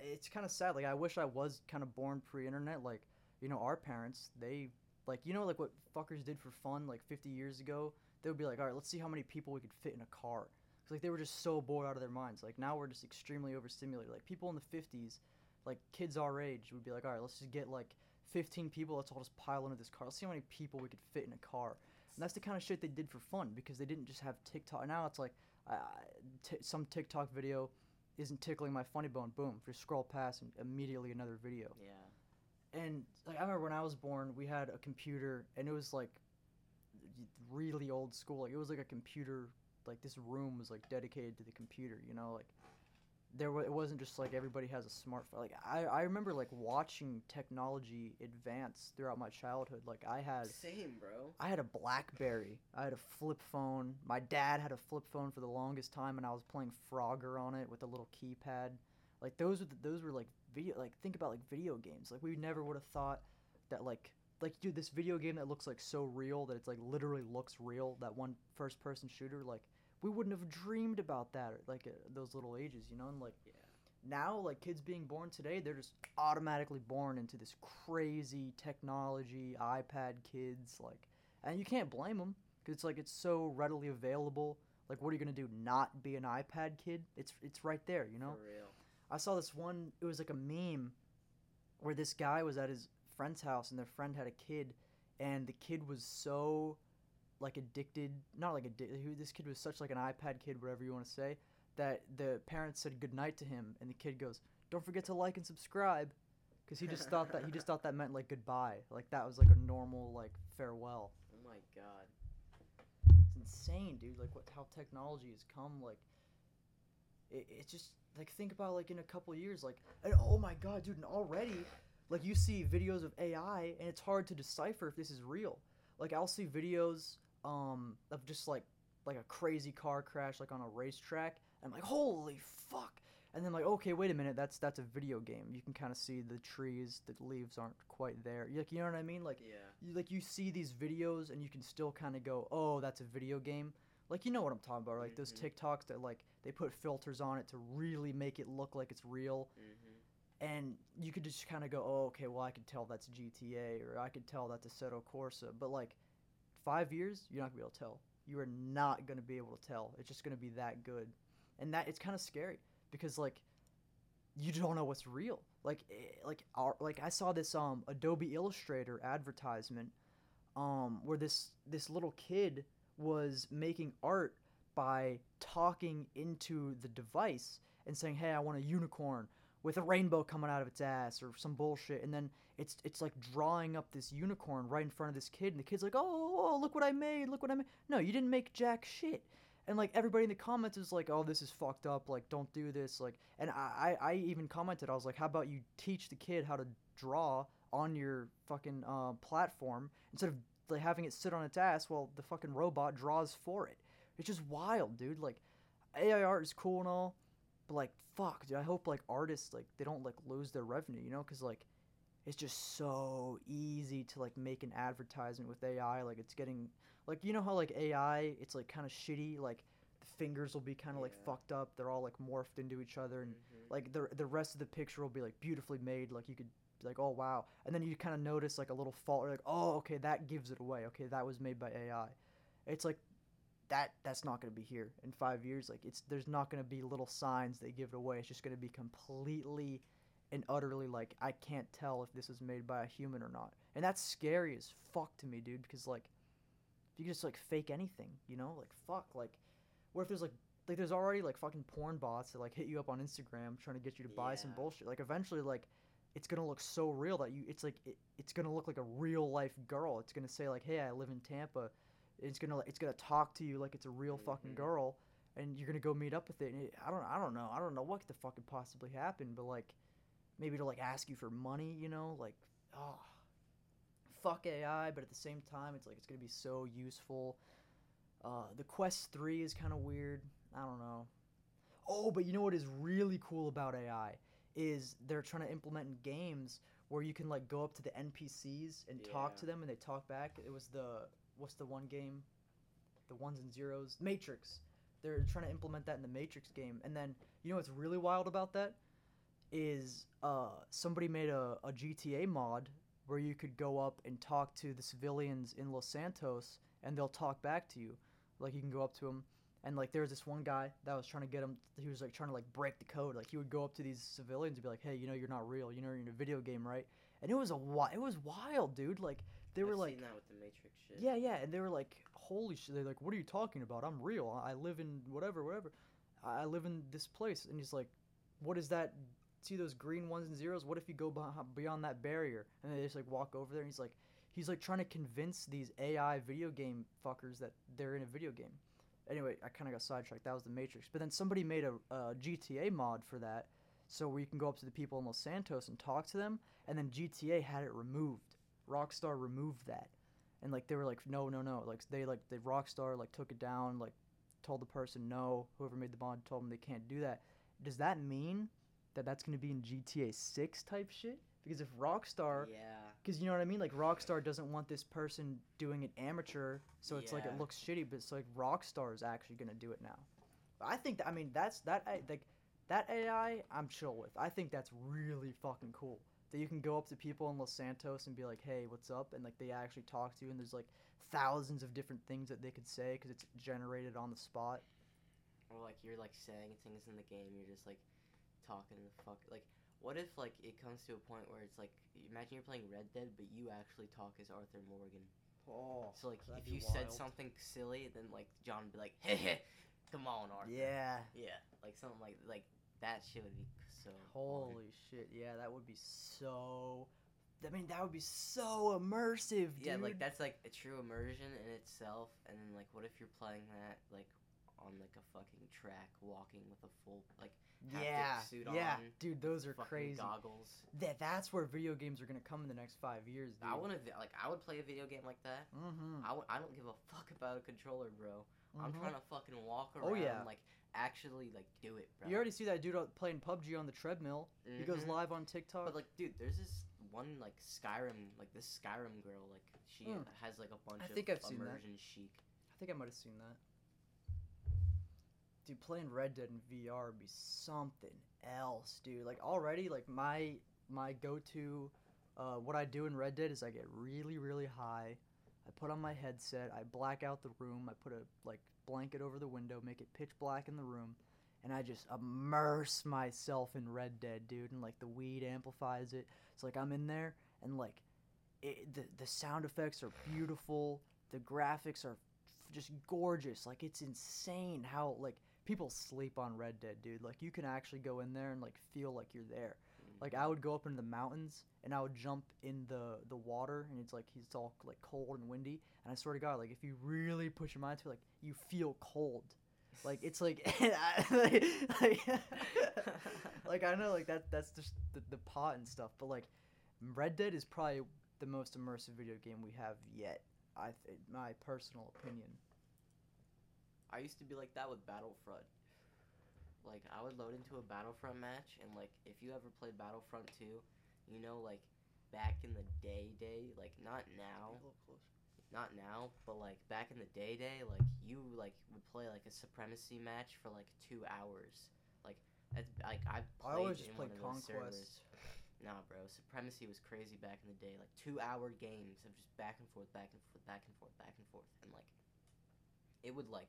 it's kind of sad. Like I wish I was kind of born pre-internet. Like you know our parents, they like you know like what fuckers did for fun like 50 years ago. They would be like, all right, let's see how many people we could fit in a car. 'Cause, like they were just so bored out of their minds. Like now we're just extremely overstimulated. Like people in the 50s, like kids our age would be like, all right, let's just get like 15 people. Let's all just pile into this car. Let's see how many people we could fit in a car. And that's the kind of shit they did for fun because they didn't just have TikTok. Now it's like I- t- some TikTok video isn't tickling my funny bone. Boom, just scroll past and immediately another video. Yeah. And like I remember when I was born, we had a computer, and it was like really old school. Like it was like a computer. Like this room was like dedicated to the computer. You know, like there wa- it wasn't just like everybody has a smartphone. Like I I remember like watching technology advance throughout my childhood. Like I had Same, bro. I had a BlackBerry. I had a flip phone. My dad had a flip phone for the longest time, and I was playing Frogger on it with a little keypad. Like those were the, those were like video. Like think about like video games. Like we never would have thought that like like dude this video game that looks like so real that it's like literally looks real. That one first person shooter. Like we wouldn't have dreamed about that like at those little ages, you know. And like Yeah. now like kids being born today they're just automatically born into this crazy technology ipad kids like and you can't blame them because it's like it's so readily available like what are you going to do not be an ipad kid it's it's right there you know For real. I saw this one it was like a meme where this guy was at his friend's house and their friend had a kid and the kid was so like addicted not like addicted this kid was such like an ipad kid whatever you want to say that the parents said goodnight to him and the kid goes don't forget to like and subscribe because he just thought that he just thought that meant like goodbye like that was like a normal like farewell Oh my god. it's insane dude like what how technology has come like it, it's just like think about like in a couple years like and, oh my god dude and already like you see videos of ai and it's hard to decipher if this is real. Like i'll see videos um of just like like a crazy car crash like on a racetrack and i'm like holy fuck. And then like okay wait a minute that's that's a video game. You can kind of see the trees the leaves aren't quite there. Like you know what i mean? Like Yeah. you, like you see these videos and you can still kind of go, oh, that's a video game. Like you know what I'm talking about, like Those Mhm. TikToks that like they put filters on it to really make it look like it's real, hmm and you could just kind of go, oh, okay, well I could tell that's GTA or I could tell that's Assetto Corsa, but like five years, you're not gonna be able to tell. You are not gonna be able to tell. It's just gonna be that good, and that it's kind of scary because like you don't know what's real. Like eh, like our, like I saw this um Adobe Illustrator advertisement um where this this little kid was making art by talking into the device and saying, "Hey, I want a unicorn with a rainbow coming out of its ass or some bullshit." And then it's it's like drawing up this unicorn right in front of this kid and the kid's like, "Oh, oh, look what I made. Look what I made." No, you didn't make jack shit and like everybody in the comments is like oh this is fucked up like don't do this like and i i I even commented i was like how about you teach the kid how to draw on your fucking uh, platform instead of like having it sit on its ass while the fucking robot draws for it. It's just wild dude. Like ai art is cool and all but like fuck dude. I hope like artists like they don't like lose their revenue you know? Because like it's just so easy to like make an advertisement with ai like it's getting like you know how like AI, it's like kind of shitty. Like the fingers will be kind of like fucked up. They're all like morphed into each other, and hmm like the the rest of the picture will be like beautifully made. Like you could be like, oh wow, and then you kind of notice like a little fault. You're like, oh okay, that gives it away. Okay, that was made by AI. It's like that. That's not gonna be here in five years. Like it's there's not gonna be little signs that give it away. It's just gonna be completely and utterly like I can't tell if this was made by a human or not. And that's scary as fuck to me, dude. Because like you can just like fake anything, you know? Like fuck, like what if there's like like there's already like fucking porn bots that like hit you up on Instagram trying to get you to buy some bullshit. Like eventually like it's gonna look so real that you it's like it, it's gonna look like a real life girl. It's gonna say like, hey, I live in Tampa. It's gonna it's gonna talk to you like it's a real fucking Mhm. girl, and you're gonna go meet up with it. And it, I don't I don't know I don't know what the fuck could possibly happen, but like maybe to like ask you for money, you know, like oh fuck AI, but at the same time, it's like it's gonna be so useful. Uh, the Quest Three is kind of weird. I don't know. Oh, but you know what is really cool about AI is they're trying to implement in games where you can like go up to the NPCs and talk to them and they talk back. It was the what's the one game, the ones and zeros, Matrix. They're trying to implement that in the Matrix game, and then you know what's really wild about that is uh somebody made a, a GTA mod where you could go up and talk to the civilians in Los Santos and they'll talk back to you. Like you can go up to them and like there was this one guy that was trying to get him he was like trying to like break the code. Like he would go up to these civilians and be like, "Hey, you know you're not real. You know you're in a video game, right?" And it was a wi- it was wild, dude. Like they were I've like seen that with the Matrix shit. yeah, yeah, and they were like, "Holy shit!" They're like, "What are you talking about? I'm real. I live in whatever, whatever. I I live in this place." And he's like, "What is that? See those green ones and zeros? What if you go beyond that barrier?" And they just like walk over there, and he's like, he's like trying to convince these AI video game fuckers that they're in a video game. Anyway, I kind of got sidetracked. That was the Matrix. But then somebody made a, a GTA mod for that, so where you can go up to the people in Los Santos and talk to them, and then GTA had it removed. Rockstar removed that and like they were like no no no like they like the rockstar like took it down like told the person no whoever made the bond told them they can't do that does that mean that that's going to be in gta 6 type shit because if rockstar Yeah. Because you know what i mean like rockstar doesn't want this person doing it amateur so it's like it looks shitty but it's like rockstar is actually going to do it now i think that, i mean that's that I- like that ai i'm chill with i think that's really fucking cool that you can go up to people in Los Santos and be like, "Hey, what's up?" and like they actually talk to you, and there's like thousands of different things that they could say because it's generated on the spot. Or like you're like saying things in the game, you're just like talking the fuck. Like, what if like it comes to a point where it's like, imagine you're playing Red Dead, but you actually talk as Arthur Morgan. Oh, So like, if you said something silly, then like John would be like, hey, hey come on, Arthur. yeah. Yeah. Like something like like that shit would be so. Holy shit! Yeah, that would be so. I mean, that would be so immersive, dude. Yeah, like that's like a true immersion in itself. And then like, what if you're playing that like on like a fucking track, walking with a full like yeah, suit yeah, on, dude, those are crazy. goggles. That that's where video games are gonna come in the next five years, dude. I want to like I would play a video game like that. Mm-hmm. I w- I don't give a fuck about a controller, bro. I'm trying to fucking walk around. Oh, yeah. like actually like do it, bro. You already see that dude playing PUBG on the treadmill. He goes Mhm. live on TikTok. But like, dude, there's this one like Skyrim, like this Skyrim girl, like she Mm. has like a bunch I of think I've seen that. chic. I think I might have seen that. Dude, playing Red Dead in VR would be something else, dude. Like already, like my my go-to, uh, what I do in Red Dead is I get really, really high. I put on my headset. I black out the room. I put a like blanket over the window, make it pitch black in the room, and I just immerse myself in Red Dead, dude. And like the weed amplifies it. It's like I'm in there, and like it, the the sound effects are beautiful. The graphics are just gorgeous. Like it's insane how like people sleep on Red Dead, dude. Like you can actually go in there and like feel like you're there. Mm-hmm. Like I would go up into the mountains and I would jump in the the water and it's like it's all like cold and windy. And I swear to God, like if you really put your mind to it, like you feel cold. Like it's like, like, like, like I know like that that's just the, the pot and stuff, but like Red Dead is probably the most immersive video game we have yet. I th- my personal opinion. I used to be like that with Battlefront. Like I would load into a Battlefront match, and like if you ever played Battlefront 2, you know like back in the day day, like not now, not now, but like back in the day day, like you like would play like a supremacy match for like two hours. Like that's like I I played always just in play one of those Conquest. Nah, bro, supremacy was crazy back in the day. Like two hour games of just back and forth, back and forth, back and forth, back and forth, and like it would like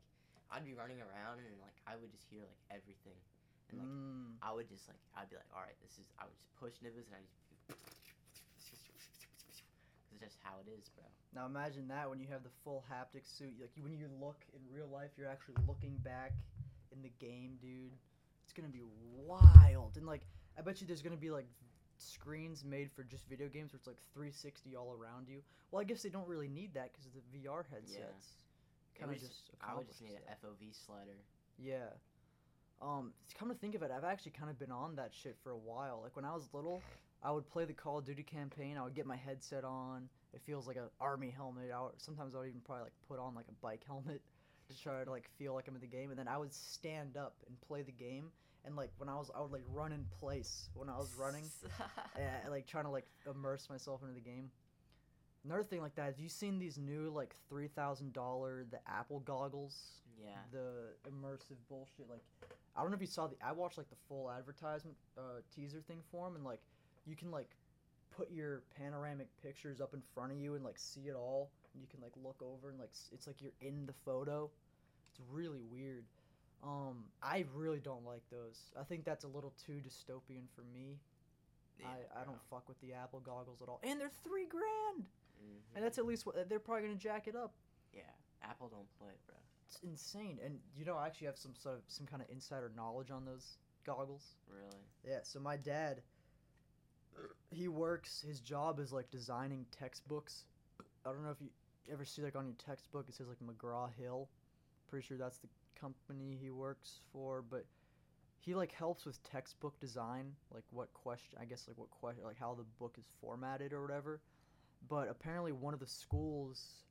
I'd be running around and like I would just hear like everything, and like Mm. I would just like I'd be like, all right, this is I would just push nibbles and I just it's just how it is, bro. Now imagine that when you have the full haptic suit. Like when you look in real life, you're actually looking back in the game, dude. It's gonna be wild. And like, I bet you there's gonna be like screens made for just video games where it's like 360 all around you. Well, I guess they don't really need that because of the VR headsets. It Kind of just I would just need an FOV slider. Yeah. Um, come to think of it, I've actually kind of been on that shit for a while. Like when I was little, I would play the Call of Duty campaign. I would get my headset on. It feels like a army helmet. I would, sometimes I would even probably like put on like a bike helmet to try to like feel like I'm in the game. And then I would stand up and play the game. And like when I was, I would like run in place when I was running, and, like trying to like immerse myself into the game. Another thing like that, have you seen these new like three thousand dollar the Apple goggles? yeah. the immersive bullshit. Like, I don't know if you saw the. I watched like the full advertisement uh, teaser thing for them, and like you can like put your panoramic pictures up in front of you and like see it all, and you can like look over and like it's like you're in the photo. It's really weird. Um, I really don't like those. I think that's a little too dystopian for me. yeah I, I don't fuck with the Apple goggles at all, and they're three grand, Mhm. and that's at least what they're probably gonna jack it up. yeah. Apple don't play, bro. It's insane. And you know, I actually have some sort of some kind of insider knowledge on those goggles. Really. Yeah. So my dad, he works. His job is like designing textbooks. I don't know if you ever see like on your textbook it says like McGraw Hill. Pretty sure that's the company he works for, but he like helps with textbook design, like what question I guess like what question like how the book is formatted or whatever. But apparently one of the schools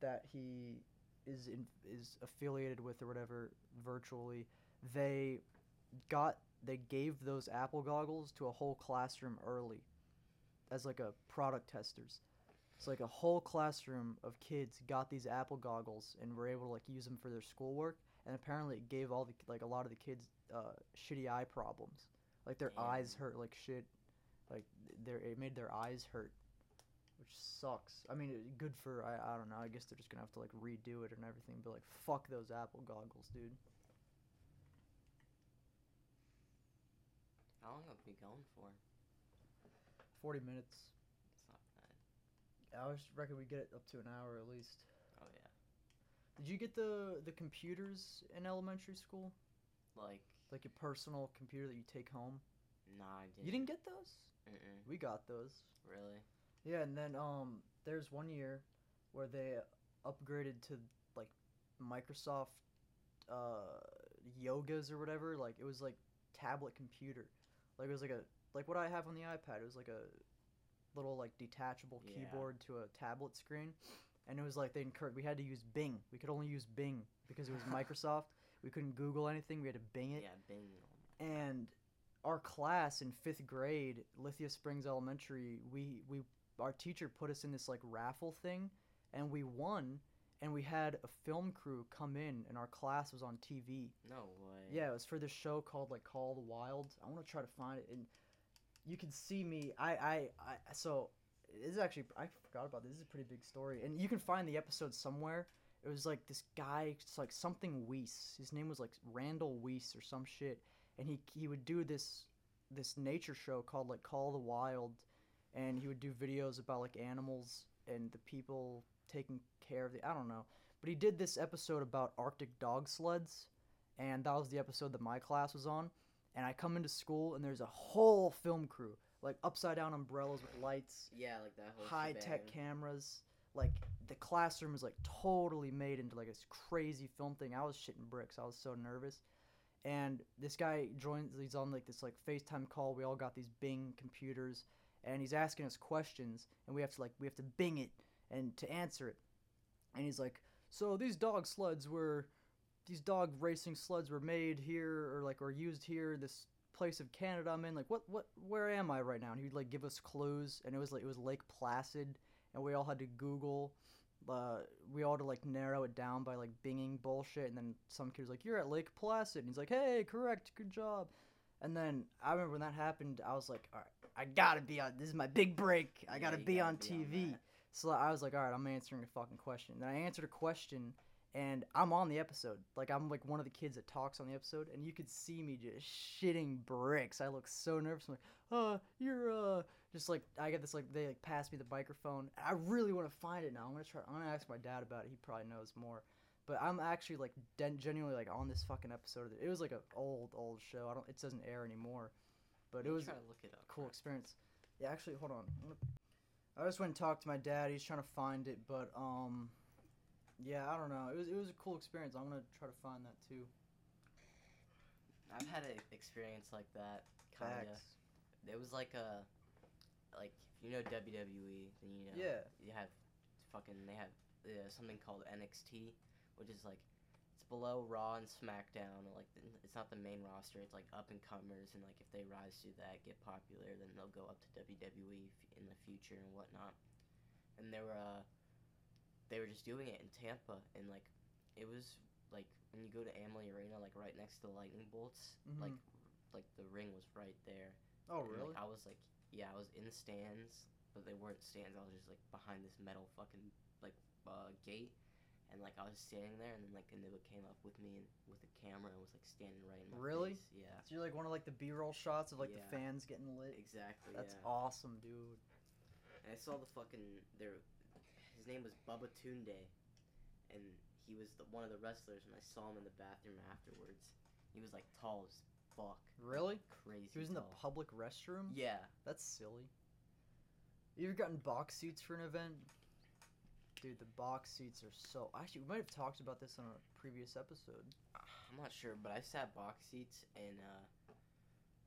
that he is in, is affiliated with or whatever virtually, they got they gave those Apple goggles to a whole classroom early as like a product testers. So like a whole classroom of kids got these Apple goggles and were able to like use them for their schoolwork. And apparently it gave all the like a lot of the kids uh, shitty eye problems. Like their eyes hurt like shit. Like their it made their eyes hurt, which sucks. I mean, it- good for I, I don't know. I guess they're just gonna have to like redo it and everything. But like fuck those Apple goggles, dude. How long have we going for? Forty minutes. It's not bad. I was reckon we get it up to an hour at least. Oh yeah. Did you get the the computers in elementary school? Like, Like a personal computer that you take home? nah, I didn't. You didn't get those? Mm-mm. We got those. Really? Yeah, and then um there's one year where they upgraded to like Microsoft uh yogas or whatever, like it was like tablet computer. Like it was like a like what I have on the iPad. It was like a little like detachable Yeah. keyboard to a tablet screen. And it was like they encouraged we had to use Bing. We could only use Bing because it was Microsoft. We couldn't Google anything. We had to Bing it Yeah, Bing. Oh and our class in fifth grade, Lithia Springs Elementary, we we our teacher put us in this like raffle thing, and we won, and we had a film crew come in, and our class was on TV. No way. Yeah, it was for this show called like Call of the Wild. I want to try to find it, and you can see me. I I, I so this is actually I forgot about this. This is a pretty big story, and you can find the episode somewhere. It was like this guy, it's like something Weiss. His name was like Randall Weiss or some shit, and he he would do this this nature show called like Call of the Wild, and he would do videos about like animals and the people taking care of the I don't know. But he did this episode about Arctic dog sleds, and that was the episode that my class was on. And I come into school and there's a whole film crew, like upside down umbrellas with lights, Yeah, like that whole. high tech cameras. Like the classroom was like totally made into like this crazy film thing. I was shitting bricks. I was so nervous. And this guy joins. He's on like this like FaceTime call. We all got these Bing computers, and he's asking us questions, and we have to like we have to Bing it and to answer it. And he's like, "So these dog sleds were, these dog racing sleds were made here or like or used here. This place of Canada I'm in. Like what what where am I right now?" And he'd like give us clues, and it was like it was Lake Placid, and we all had to Google. Uh, we all had to like narrow it down by like binging bullshit, and then some kid was like, "You're at Lake Placid," and he's like, "Hey, correct, good job." And then I remember when that happened, I was like, "All right, I gotta be on. This is my big break. I gotta you be gotta on be TV." that. so I was like, "All right, I'm answering a fucking question." Then I answered a question, and I'm on the episode. Like I'm like one of the kids that talks on the episode, and you could see me just shitting bricks. I look so nervous. I'm like, "Uh, you're uh." Just like I get this like they like pass me the microphone. I really want to find it now. I'm gonna try. I'm gonna ask my dad about it. He probably knows more. But I'm actually like den- genuinely like on this fucking episode. It was like an old old show. I don't. It doesn't air anymore. But it was Try to look it up. cool bro. experience. Yeah, actually, hold on. Gonna- I just went and talked to my dad. He's trying to find it, but um, yeah, I don't know. It was it was a cool experience. I'm gonna try to find that too. I've had an experience like that. Kinda. It was like a, like if you know WWE, then you know. Yeah. You have, fucking they have uh, something called NXT, which is like, below Raw and SmackDown. Like it's not the main roster. It's like up and comers, and like if they rise to that, get popular, then they'll go up to WWE in the future and whatnot. And they were, uh, they were just doing it in Tampa, and like, it was like when you go to Amalie Arena, like right next to the lightning bolts, like, Mhm. like the ring was right there. Oh And, really? Like, I was like, yeah, I was in the stands, but they weren't stands. I was just like behind this metal fucking like uh, gate, and like I was standing there, and then like Aniba came up with me and with a camera and was like standing right in my Really? face. Yeah, So you're like one of like the B-roll shots of like Yeah. the fans getting lit. exactly. That's yeah. awesome, dude. And I saw the fucking there. His name was Bubba Tunde, and he was the, one of the wrestlers. And I saw him in the bathroom afterwards. He was like tall as fuck. Really? Crazy. He was in the public restroom. Yeah. That's silly. You ever gotten box seats for an event? Dude, the box seats are so. Actually, we might have talked about this on a previous episode. I'm not sure, but I sat box seats and uh,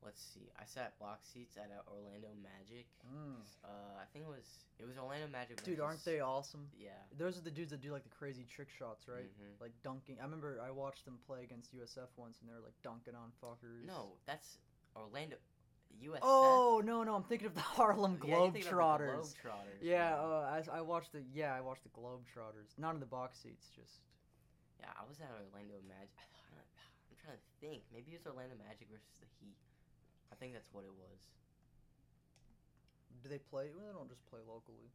let's see, I sat box seats at uh, Orlando Magic. Uh, I think it was it was Orlando Magic. Dude, aren't they awesome? Yeah. Those are the dudes that do like the crazy trick shots, right? Mhm. Like dunking. I remember I watched them play against USF once, and they were like dunking on fuckers. No, that's Orlando, USF. Oh no, no, I'm thinking of the Harlem Yeah, of the Globetrotters. Globetrotters, Yeah, uh, I, I watched the yeah I watched the Globetrotters. Not in the box seats, just yeah, I was at Orlando Magic. I'm trying to think. Maybe it was Orlando Magic versus the Heat. I think that's what it was. do they play? Well, they don't just play locally.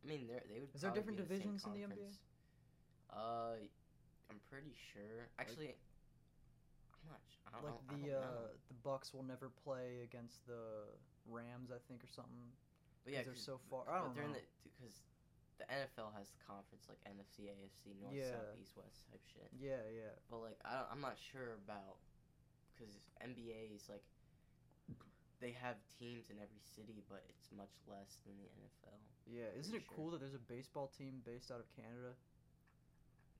I mean, they they would. Is there different the divisions in the NBA? Uh, I'm pretty sure. Actually, I'm not. I don't, like I the don't uh, Bucks will never play against the Rams, I think, or something. But yeah, they're so far. I don't they're know. in the because the NFL has the conference like NFC, AFC, North, Yeah. South, East, West type shit. Yeah, yeah. But like I don't, I'm not sure about because NBA is like they have teams in every city, but it's much less than the NFL. Yeah, isn't it sure. cool that there's a baseball team based out of Canada?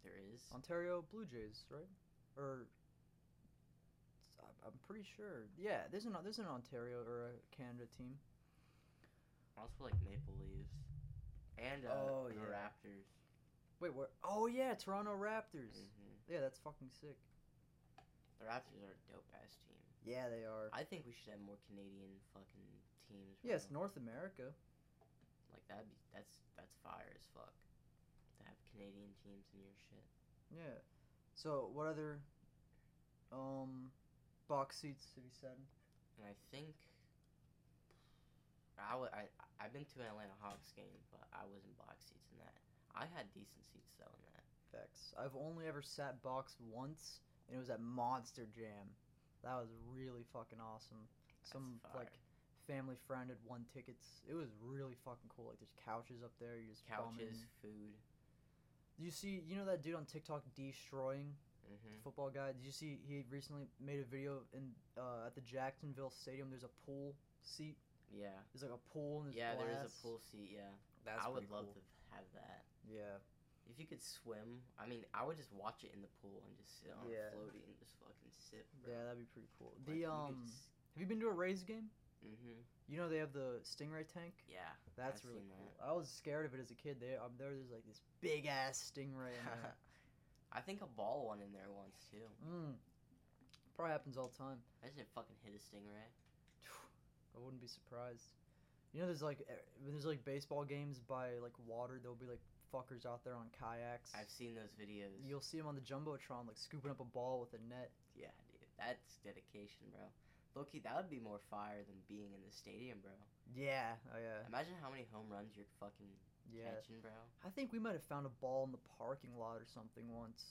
There is. Ontario Blue Jays, right? Or I'm pretty sure. Yeah, there's an there's an Ontario or a Canada team. Also like Maple Leaves and uh, Oh, the yeah. Raptors. Wait, where? Oh yeah, Toronto Raptors. hmm Yeah, that's fucking sick. The Raptors are a dope ass team. Yeah, they are. I think we should have more Canadian fucking teams. Yes, bro. North America. Like that'd be that's that's fire as fuck. To have Canadian teams in your shit. Yeah. So what other um box seats to be said? And I think I wa- I I've been to an Atlanta Hawks game, but I was in box seats in that. I had decent seats though in that. Facts. I've only ever sat box once, and it was at Monster Jam. That was really fucking awesome. Some like family friend had won tickets. It was really fucking cool. Like there's couches up there. You just Couches, food. You see? You know that dude on TikTok destroying hmm football guy? Did you see? He recently made a video in uh, at the Jacksonville Stadium. There's a pool seat. Yeah. There's like a pool and there's Yeah, there is a pool seat. Yeah. That's I would love cool. to have that. Yeah. If you could swim, I mean, I would just watch it in the pool and just sit on Yeah. a floaty and just fucking sip. Bro. Yeah, that'd be pretty cool. Like, The you um, just- have you been to a Rays game? Mm-hmm. You know they have the Stingray tank. Yeah. That's I've really cool. that. I was scared of it as a kid. They um, there there's like this big ass stingray. I think a ball went in there once too. mm. Probably happens all the time. Imagine it fucking hit a stingray. I wouldn't be surprised. You know, there's like when there's like baseball games by like water. There'll be like fuckers out there on kayaks. I've seen those videos. You'll see them on the jumbotron, like scooping up a ball with a net. Yeah, dude, that's dedication, bro. Loki, that would be more fire than being in the stadium, bro. Yeah, oh yeah, Imagine how many home runs you're fucking yeah. catching, bro. I think we might have found a ball in the parking lot or something once.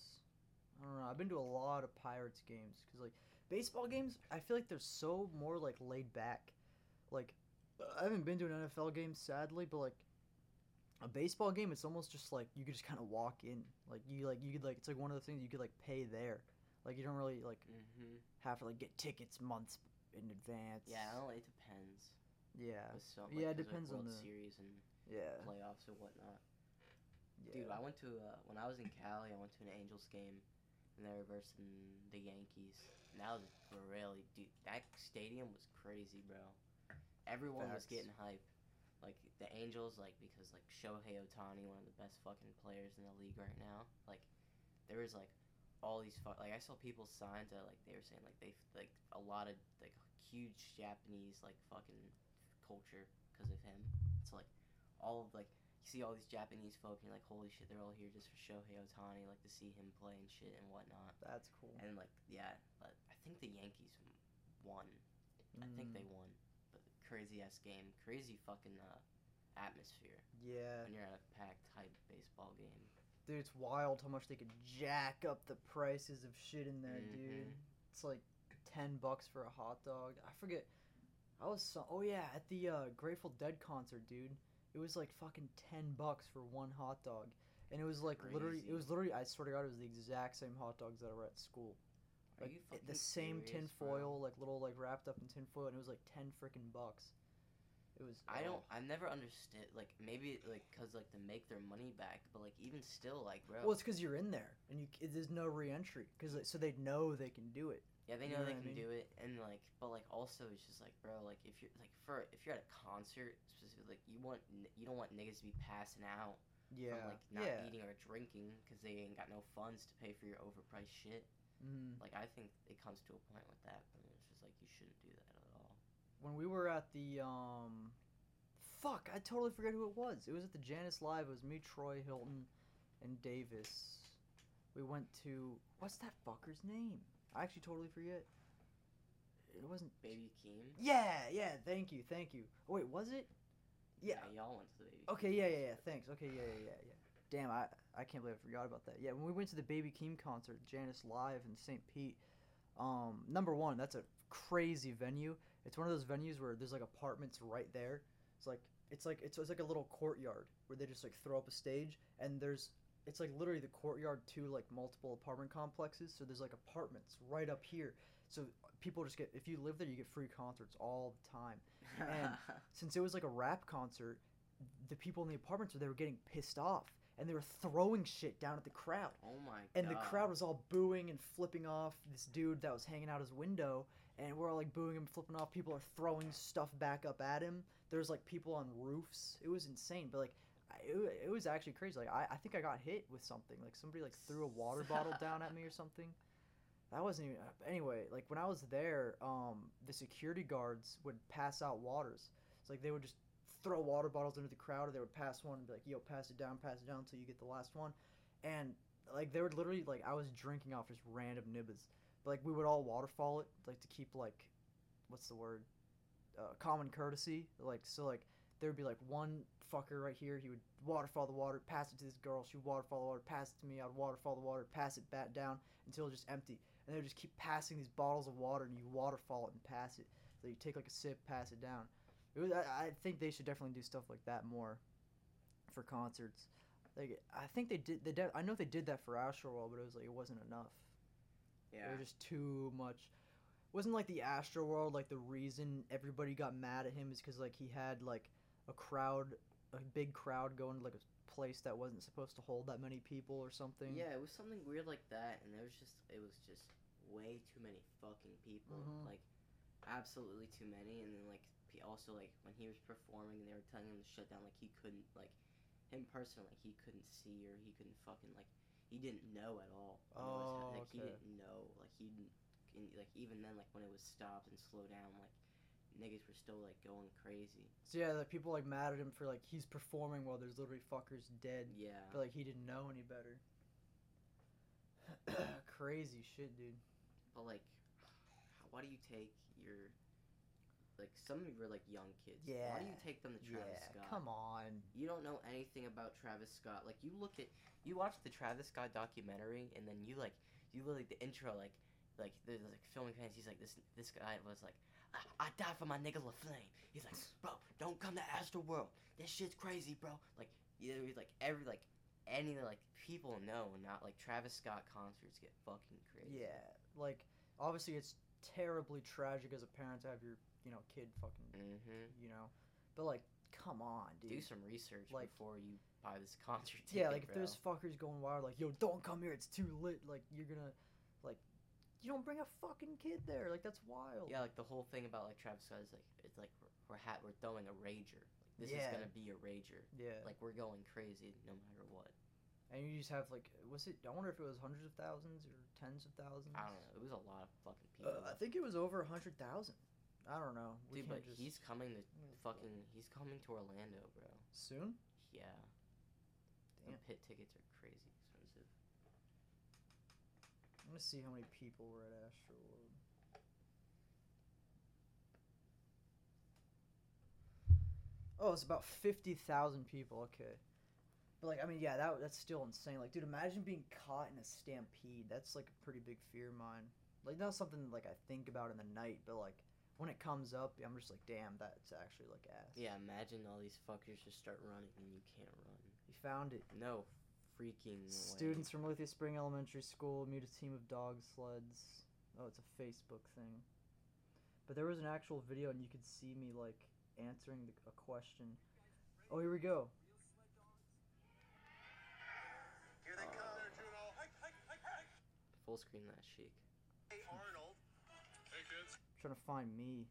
I don't know. I've been to a lot of Pirates games because like baseball games, I feel like they're so more like laid back. Like I haven't been to an NFL game sadly, but like a baseball game, it's almost just like you could just kind of walk in. Like you like you could like it's like one of the things you could like pay there. Like you don't really like Mm-hmm. have to like get tickets months in advance. Yeah, I don't know, it depends. Yeah. With so, Yeah, it like, depends on the- Series and Yeah. playoffs and whatnot. yeah. Dude, I went to uh, when I was in Cali. I went to an Angels game, and they were versing the Yankees. And that was really dude. That stadium was crazy, bro. Everyone was getting hype. Like the Angels, like because like Shohei Ohtani, one of the best fucking players in the league right now. Like there was like all these fu- like I saw people sign to like they were saying like they like a lot of like huge Japanese like fucking culture because of him. So like all of like you see all these Japanese folk and you're like holy shit they're all here just for Shohei Ohtani like to see him play and shit and whatnot. That's cool. And like yeah, but I think the Yankees won. I think Mm, they won. But crazy ass game, crazy fucking uh, atmosphere Yeah, when you're at a packed hype baseball game. dude, it's wild how much they could jack up the prices of shit in there, dude. Mhm. It's like ten bucks for a hot dog. I forget. I was so. Oh yeah, at the uh, Grateful Dead concert, dude. It was like fucking ten bucks for one hot dog, and it was like literally. It was literally. I swear to God, it was the exact same hot dogs that were at school. Are you eh, it- fucking the same tin foil, like little like wrapped up in tin foil, and it was like ten freaking bucks. It was. I don't. I've never understood. Like maybe like cause like to make their money back, but like even still, like bro. Well, it's because you're in there, and you there's no reentry, because so they know they can do it. Yeah, they you know know they what I can mean? do it, and like, but like also it's just like bro, like if you're like for if you're at a concert specifically, like you want you don't want niggas to be passing out Yeah. from like not yeah. eating or drinking because they ain't got no funds to pay for your overpriced shit. Mhm. Like I think it comes to a point with that, but it's just like you shouldn't do that at all. when we were at the um fuck i totally forget who it was it was at the Jannus Live it was me troy hilton and davis we went to what's that fucker's name i actually totally forget. It wasn't Baby Keem. yeah yeah thank you thank you. Oh, wait was it? Yeah. y'all went to the baby. okay yeah yeah yeah thanks. Okay yeah yeah yeah yeah. Damn i i can't believe i forgot about that. Yeah when we went to the baby keem concert Jannus Live in st pete um number one that's a crazy venue. It's one of those venues where there's like apartments right there. It's like it's like it's, it's like a little courtyard where they just like throw up a stage and there's it's like literally the courtyard to like multiple apartment complexes so there's like apartments right up here. So people just get if you live there you get free concerts all the time. And- since it was like a rap concert the people in the apartments they were getting pissed off and they were throwing shit down at the crowd. Oh my god. and the crowd was all booing and flipping off this dude that was hanging out his window and we're all like booing him flipping off. People are throwing stuff back up at him. There's like people on roofs. It was insane but like it, it was actually crazy like I, I think i got hit with something like somebody like threw a water bottle down at me or something that wasn't even uh, anyway like when i was there um the security guards would pass out waters it's like they would just throw water bottles into the crowd or they would pass one and be like yo pass it down pass it down until you get the last one and like they would literally like I was drinking off just random nibbas. But like we would all waterfall it like to keep like what's the word? Uh, common courtesy. Like so like there would be like one fucker right here, he would waterfall the water, pass it to this girl, she would waterfall the water, pass it to me, I'd waterfall the water, pass it back down until it was just empty. And they would just keep passing these bottles of water and you waterfall it and pass it. So you take like a sip, pass it down. It was, I, I think they should definitely do stuff like that more for concerts. Like I think they did. They de- I know they did that for Astroworld, but it was like it wasn't enough. yeah. It was just too much. Wasn't like the Astroworld like the reason everybody got mad at him is because like he had like a crowd, a big crowd going to like a place that wasn't supposed to hold that many people or something. Yeah, it was something weird like that, and there was just it was just way too many fucking people, Mhm. like absolutely too many. And then like he also like when he was performing, and they were telling him to shut down, like he couldn't like him personally, like he couldn't see or he couldn't fucking like he didn't know at all. was Oh, hap- like he didn't know, like he didn't, like even then, like when it was stopped and slowed down, like niggas were still like going crazy. So yeah, like people like mad at him for like he's performing while there's literally fuckers dead, Yeah. but like he didn't know any better. Crazy shit, dude. But like, why do you take your like some of you are like young kids? Yeah. Why do you take them to Travis yeah, Scott? come on. You don't know anything about Travis Scott. Like you look at you watch the Travis Scott documentary and then you like you look literally the intro like like there's like filming fans. He's like this this guy was like. I, died for my nigga LaFlame. He's like, bro, don't come to Astro World. This shit's crazy, bro. Like, you know, like every like any like people know, not like Travis Scott concerts get fucking crazy. Yeah, like obviously it's terribly tragic as a parent to have your you know kid fucking Mm-hmm. you know, but like come on, dude. Do some research Like- before you buy this concert ticket. yeah, like if bro. there's fuckers going wild, like yo, don't come here, it's too lit. Like you're gonna you don't bring a fucking kid there. Like that's wild. Yeah, like the whole thing about like Travis Scott is like it's like we're we're, ha- we're throwing a rager. Like, this Yeah. is gonna be a rager. Yeah. Like we're going crazy no matter what. and you just have like, was it? I wonder if it was hundreds of thousands or tens of thousands. I don't know. It was a lot of fucking people. Uh, I think it was over a hundred thousand. I don't know. We Dude, can't but just he's coming to fucking. He's coming to Orlando, bro. soon. Yeah. Damn. The pit tickets are crazy gonna see how many people were at Astroworld. Oh, it's about fifty thousand people. Okay, but like, I mean, yeah, that that's still insane. Like, dude, imagine being caught in a stampede. That's like a pretty big fear of mine. Like, not something like I think about in the night, but like when it comes up, I'm just like, damn, that's actually like ass. Yeah, imagine all these fuckers just start running and you can't run. You found it. No freaking way. Students from Lithia Spring Elementary School meet a team of dog sleds. Oh, it's a Facebook thing. But there was an actual video, and you could see me like answering the, a question. Oh, here we go. Here they come. There, Hike, hike, hike, hike. Full screen that chic. Hey, Arnold. Hey, kids. trying to find me.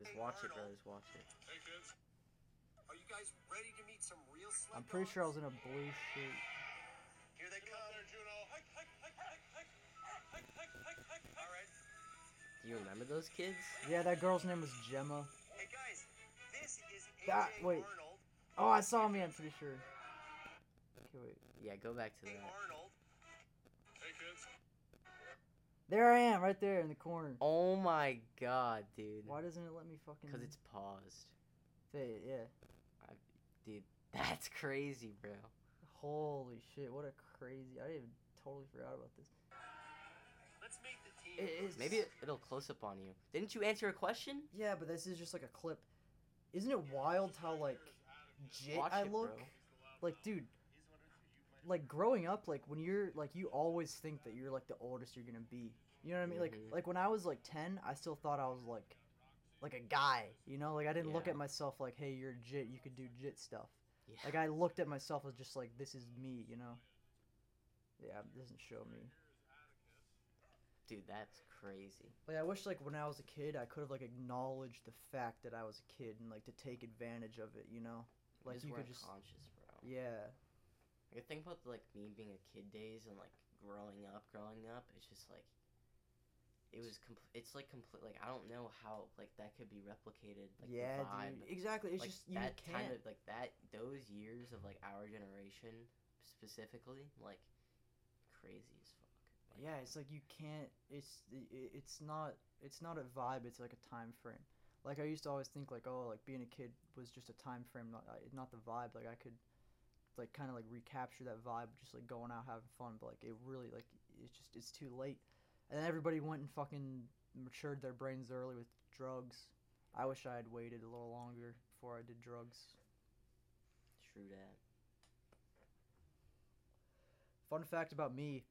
Just Hey, watch it, Arnold. brothers. Watch it. Hey, kids. Are you guys ready to meet some real sled I'm pretty sure I was in a blue shirt. You remember those kids? Yeah, that girl's name was Gemma. Hey, guys. This is AJ Ah, wait. Arnold. Oh, I saw me. I'm pretty sure. Okay, wait. Yeah, go back to Hey, that. Arnold. Hey, kids. There I am, right there in the corner. Oh my god, dude. Why doesn't it let me fucking? Because it's paused. Say it, yeah. Dude, that's crazy, bro. Holy shit! What a crazy! I even totally forgot about this. Let's make the team. It is. Maybe it, it'll close up on you. Didn't you answer a question? Yeah, but this is just like a clip. Isn't it wild how like jit Watch I it, look? bro. Like, dude, like growing up, like when you're like you always think that you're like the oldest you're gonna be. You know what I mean? Like, Mhm. like when I was like ten, I still thought I was like, like a guy. You know, like I didn't look Yeah. at myself like, hey, you're jit. You could do jit stuff. Yeah. Like I looked at myself as just like this is me. You know. Yeah, it doesn't show me. Dude, that's crazy. Like I wish like when I was a kid I could have like acknowledged the fact that I was a kid and like to take advantage of it, you know? Like, just you could just- conscious, bro. Yeah. Like, think about like me being a kid days and like growing up, growing up. It's just like it was. Compl- it's like complete. Like I don't know how like that could be replicated. Like yeah, dude. Exactly. It's like just you that can't. kind of like that. Those years of like our generation specifically, like crazy as fuck. Yeah, it's like you can't it's it's not it's not a vibe, it's like a time frame. Like I used to always think like oh, like being a kid was just a time frame, not uh, not the vibe. Like I could like kind of like recapture that vibe just like going out having fun, but like it really like it's just it's too late. And then everybody went and fucking matured their brains early with drugs. I wish I had waited a little longer before I did drugs. True that. Fun fact about me,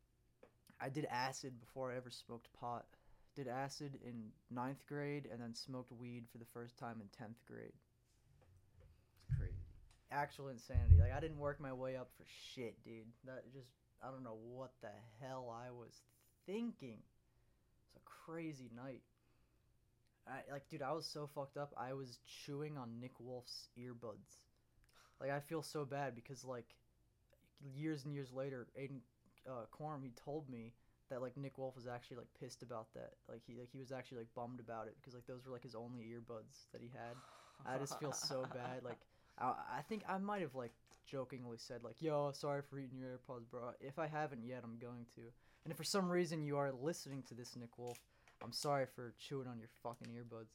I did acid before I ever smoked pot. Did acid in ninth grade and then smoked weed for the first time in tenth grade. It's crazy. Actual insanity. Like I didn't work my way up for shit, dude. That just I don't know what the hell I was thinking. It's a crazy night. I like dude, I was so fucked up. I was chewing on Nick Wolf's earbuds. Like I feel so bad because like years and years later, Aiden uh, Quorum he told me that like Nick Wolf was actually like pissed about that. Like he like he was actually like bummed about it because like those were like his only earbuds that he had. I just feel so bad. Like I, I think I might have like jokingly said like, "Yo, sorry for eating your AirPods, bro." If I haven't yet, I'm going to. And if for some reason you are listening to this, Nick Wolf, I'm sorry for chewing on your fucking earbuds.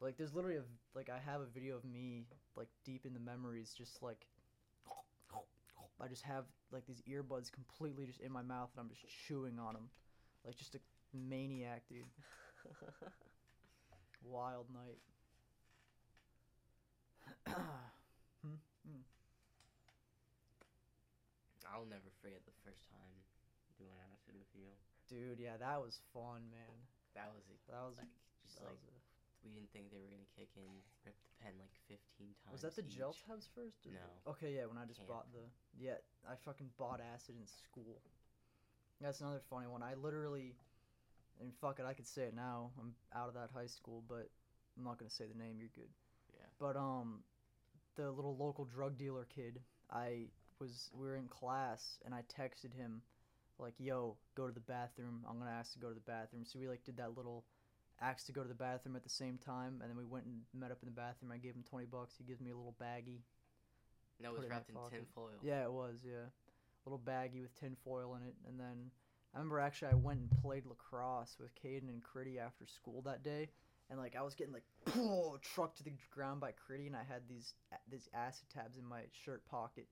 But like, there's literally a like I have a video of me like deep in the memories, just like I just have like these earbuds completely just in my mouth and I'm just chewing on them, like just a maniac, dude. Wild night. hmm? Hmm. I'll never forget the first time doing acid with you. Dude, yeah, that was fun, man. That was a, That was like just that like was, a- we didn't think they were gonna kick in. Rip the pen like fifteen times. was that the gel each. tabs first? or- No. Okay, yeah, when I just Camp. bought the yeah, I fucking bought acid in school. That's another funny one. I literally and fuck it, I could say it now. I'm out of that high school, but I'm not gonna say the name. You're good. Yeah. But um, the little local drug dealer kid, I was we were in class and I texted him, like, "Yo, go to the bathroom. I'm gonna ask to go to the bathroom." So we like did that little asked to go to the bathroom at the same time, and then we went and met up in the bathroom. I gave him twenty bucks. He gives me a little baggie. No, it was it wrapped in pocket. tin foil. Yeah, it was. Yeah, a little baggie with tin foil in it, and then I remember actually I went and played lacrosse with Caden and Critty after school that day, and like I was getting like trucked to the ground by Critty, and I had these these acid tabs in my shirt pocket.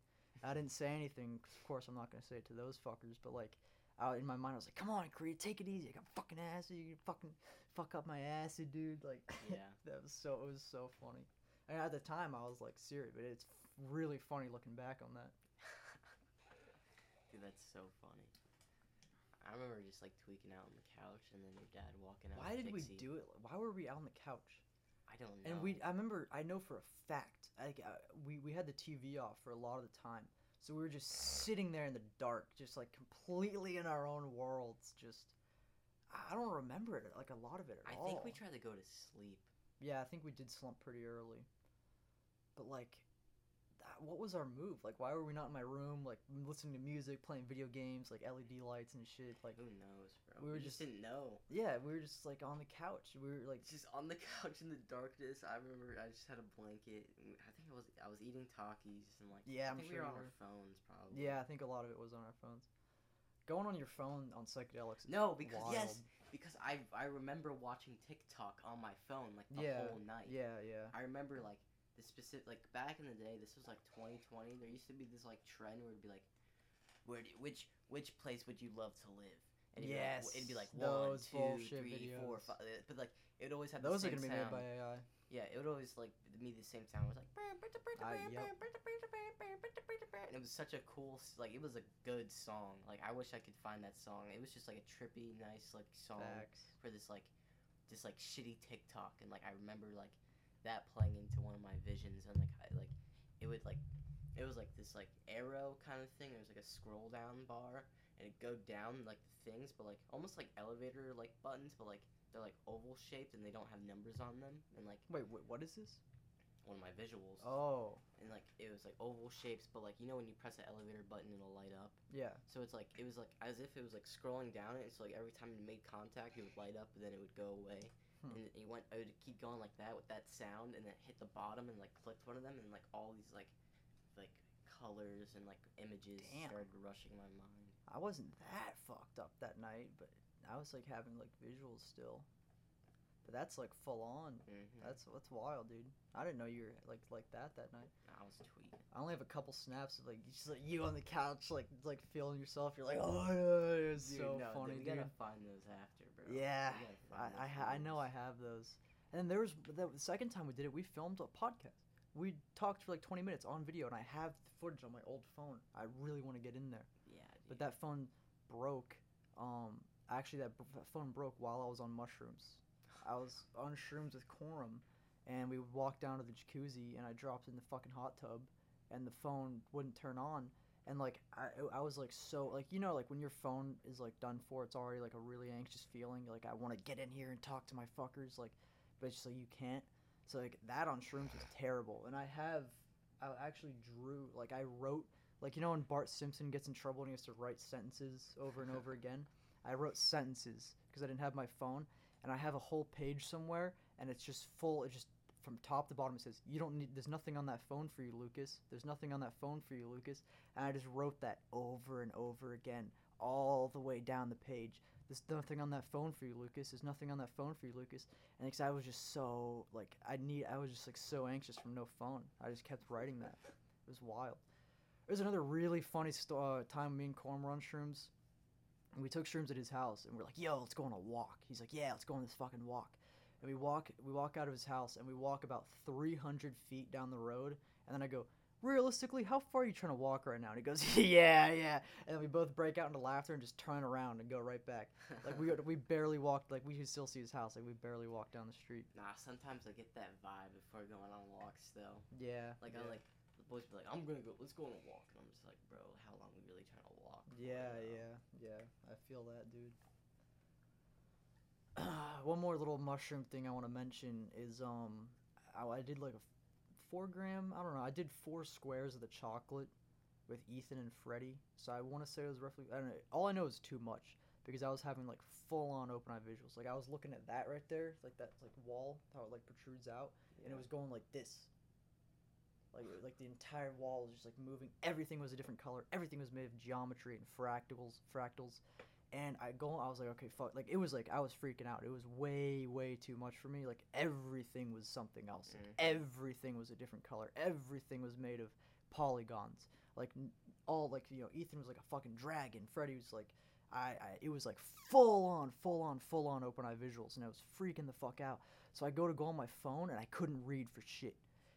I didn't say anything. 'cause of course, I'm not gonna say it to those fuckers, but like. Out in my mind, I was like, "Come on, Critty, take it easy. I got fucking acid. You can fucking fuck up my acid, dude." Like, Yeah. that was so. It was so funny. And at the time, I was like serious, but it's really funny looking back on that. Dude, that's so funny. I remember just like tweaking out on the couch and then your dad walking out. Why did we do it? Why were we out on the couch? I don't know. And we, I remember, I know for a fact, like uh, we we had the TV off for a lot of the time, so we were just sitting there in the dark, just like completely in our own worlds. Just, I don't remember it like a lot of it at I all. think we tried to go to sleep. Yeah, I think we did slump pretty early. But like, that, what was our move? Like, why were we not in my room, like listening to music, playing video games, like LED lights and shit? Like, Who knows, bro? we were just, just- didn't know. yeah, we were just like on the couch. We were like, Just on the couch in the darkness. I remember I just had a blanket. I think I was I was eating Takis and like Yeah, I I'm sure we were on were. our phones probably. yeah, I think a lot of it was on our phones. Going on your phone on psychedelics. Is No, because wild. yes, because I I remember watching TikTok on my phone like the Yeah, whole night. Yeah, yeah. I remember like the specific like back in the day. This was like 2020. There used to be this like trend where it'd be like, where do, which which place would you love to live? And it'd Yes, be like, it'd be like one, two, three, four, five. uh, But like it would always have Those are gonna be made by AI. Yeah, it would always like be the same sound. It was like. I- uh, yep. And it was such a cool, like it was a good song. Like I wish I could find that song. It was just like a trippy, nice like song Facts. for this like, this like shitty TikTok. And like I remember like that playing into one of my visions, and like I like, it would like, it was like this like arrow kind of thing. It was like a scroll down bar, and it go down like the things, but like almost like elevator like buttons, but like they're like oval shaped and they don't have numbers on them. And like Wait, wait, what is this? one of my visuals, Oh, and like it was like oval shapes, but like you know when you press the elevator button, it'll light up. yeah. So it's like it was like as if it was like scrolling down it. So like every time you made contact, it would light up, and then it would go away. Hmm. And it went. It would keep going like that with that sound, and then it hit the bottom and like clicked one of them, and like all these like like colors and like images Damn. started rushing my mind. I wasn't that fucked up that night, but I was like having like visuals still. But that's like full on. Mm-hmm. That's that's wild, dude. I didn't know you were like like that that night. I was tweeting. I only have a couple snaps of like just like you on the couch, like like feeling yourself. You're like, oh, yeah, it's Dude, so no, funny, we dude. gotta find those after, bro. Yeah, We I I, ha- I know I have those. And then there was the second time we did it, we filmed a podcast. We talked for like 20 minutes on video, and I have the footage on my old phone. I really want to get in there, Yeah, but that phone broke. Um, actually, that, phone broke while I was on mushrooms. I was on shrooms with Quorum, and we would walk down to the jacuzzi, and I dropped in the fucking hot tub, and the phone wouldn't turn on. And like I, I was like so like you know like when your phone is like done for, it's already like a really anxious feeling. Like I want to get in here and talk to my fuckers, like, but it's just like you can't. So like that on shrooms was terrible. And I have, I actually drew like I wrote like you know when Bart Simpson gets in trouble and he has to write sentences over and over again. I wrote sentences because I didn't have my phone, and I have a whole page somewhere, and it's just full. It just from top to bottom it says you don't need. There's nothing on that phone for you, Lucas. There's nothing on that phone for you, Lucas. And I just wrote that over and over again, all the way down the page. There's nothing on that phone for you, Lucas. There's nothing on that phone for you, Lucas. And because I was just so like I need, I was just like so anxious from no phone. I just kept writing that. It was wild. There's another really funny sto- uh, time me and Corm on shrooms. And we took shrooms at his house, and we're like, "Yo, let's go on a walk." He's like, "Yeah, let's go on this fucking walk." And we walk, we walk out of his house, and we walk about 300 feet down the road. And then I go, "Realistically, how far are you trying to walk right now?" And he goes, "Yeah, yeah." And then we both break out into laughter and just turn around and go right back. Like we we barely walked, like we could still see his house. Like we barely walked down the street. Nah, sometimes I get that vibe before going on walks though. Yeah. Like yeah. I like the boys be like, I'm gonna go let's go on a walk and I'm just like, bro, how long we really trying to walk? Yeah, yeah, yeah. I feel that, dude. one more little mushroom thing I want to mention is um, I, I did like a f- four gram. I don't know. I did four squares of the chocolate with Ethan and Freddie. So I want to say it was roughly. I don't know. All I know is too much because I was having like full on open eye visuals. Like I was looking at that right there, like that like wall how it like protrudes out, and it was going like this. Like like the entire wall was just like moving. Everything was a different color. Everything was made of geometry and fractals, fractals. And I go, I was like, okay, fuck. Like it was like I was freaking out. It was way, way too much for me. Like everything was something else. Like, everything was a different color. Everything was made of polygons. Like n- all like you know, Ethan was like a fucking dragon. Freddy was like, I, I it was like full on, full on, full on open eye visuals, and I was freaking the fuck out. So I go to go on my phone, and I couldn't read for shit.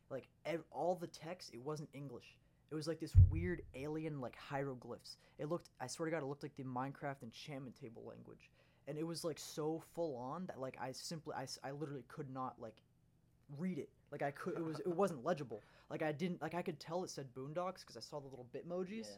Like ev- all the text, it wasn't English. It was like this weird alien like hieroglyphs. It looked I swear to god it looked like the Minecraft enchantment table language. And it was like so full on that like I simply I, I literally could not like read it. Like I could it was it wasn't legible. Like I didn't like I could tell it said boondocks because I saw the little bitmojis, Yeah.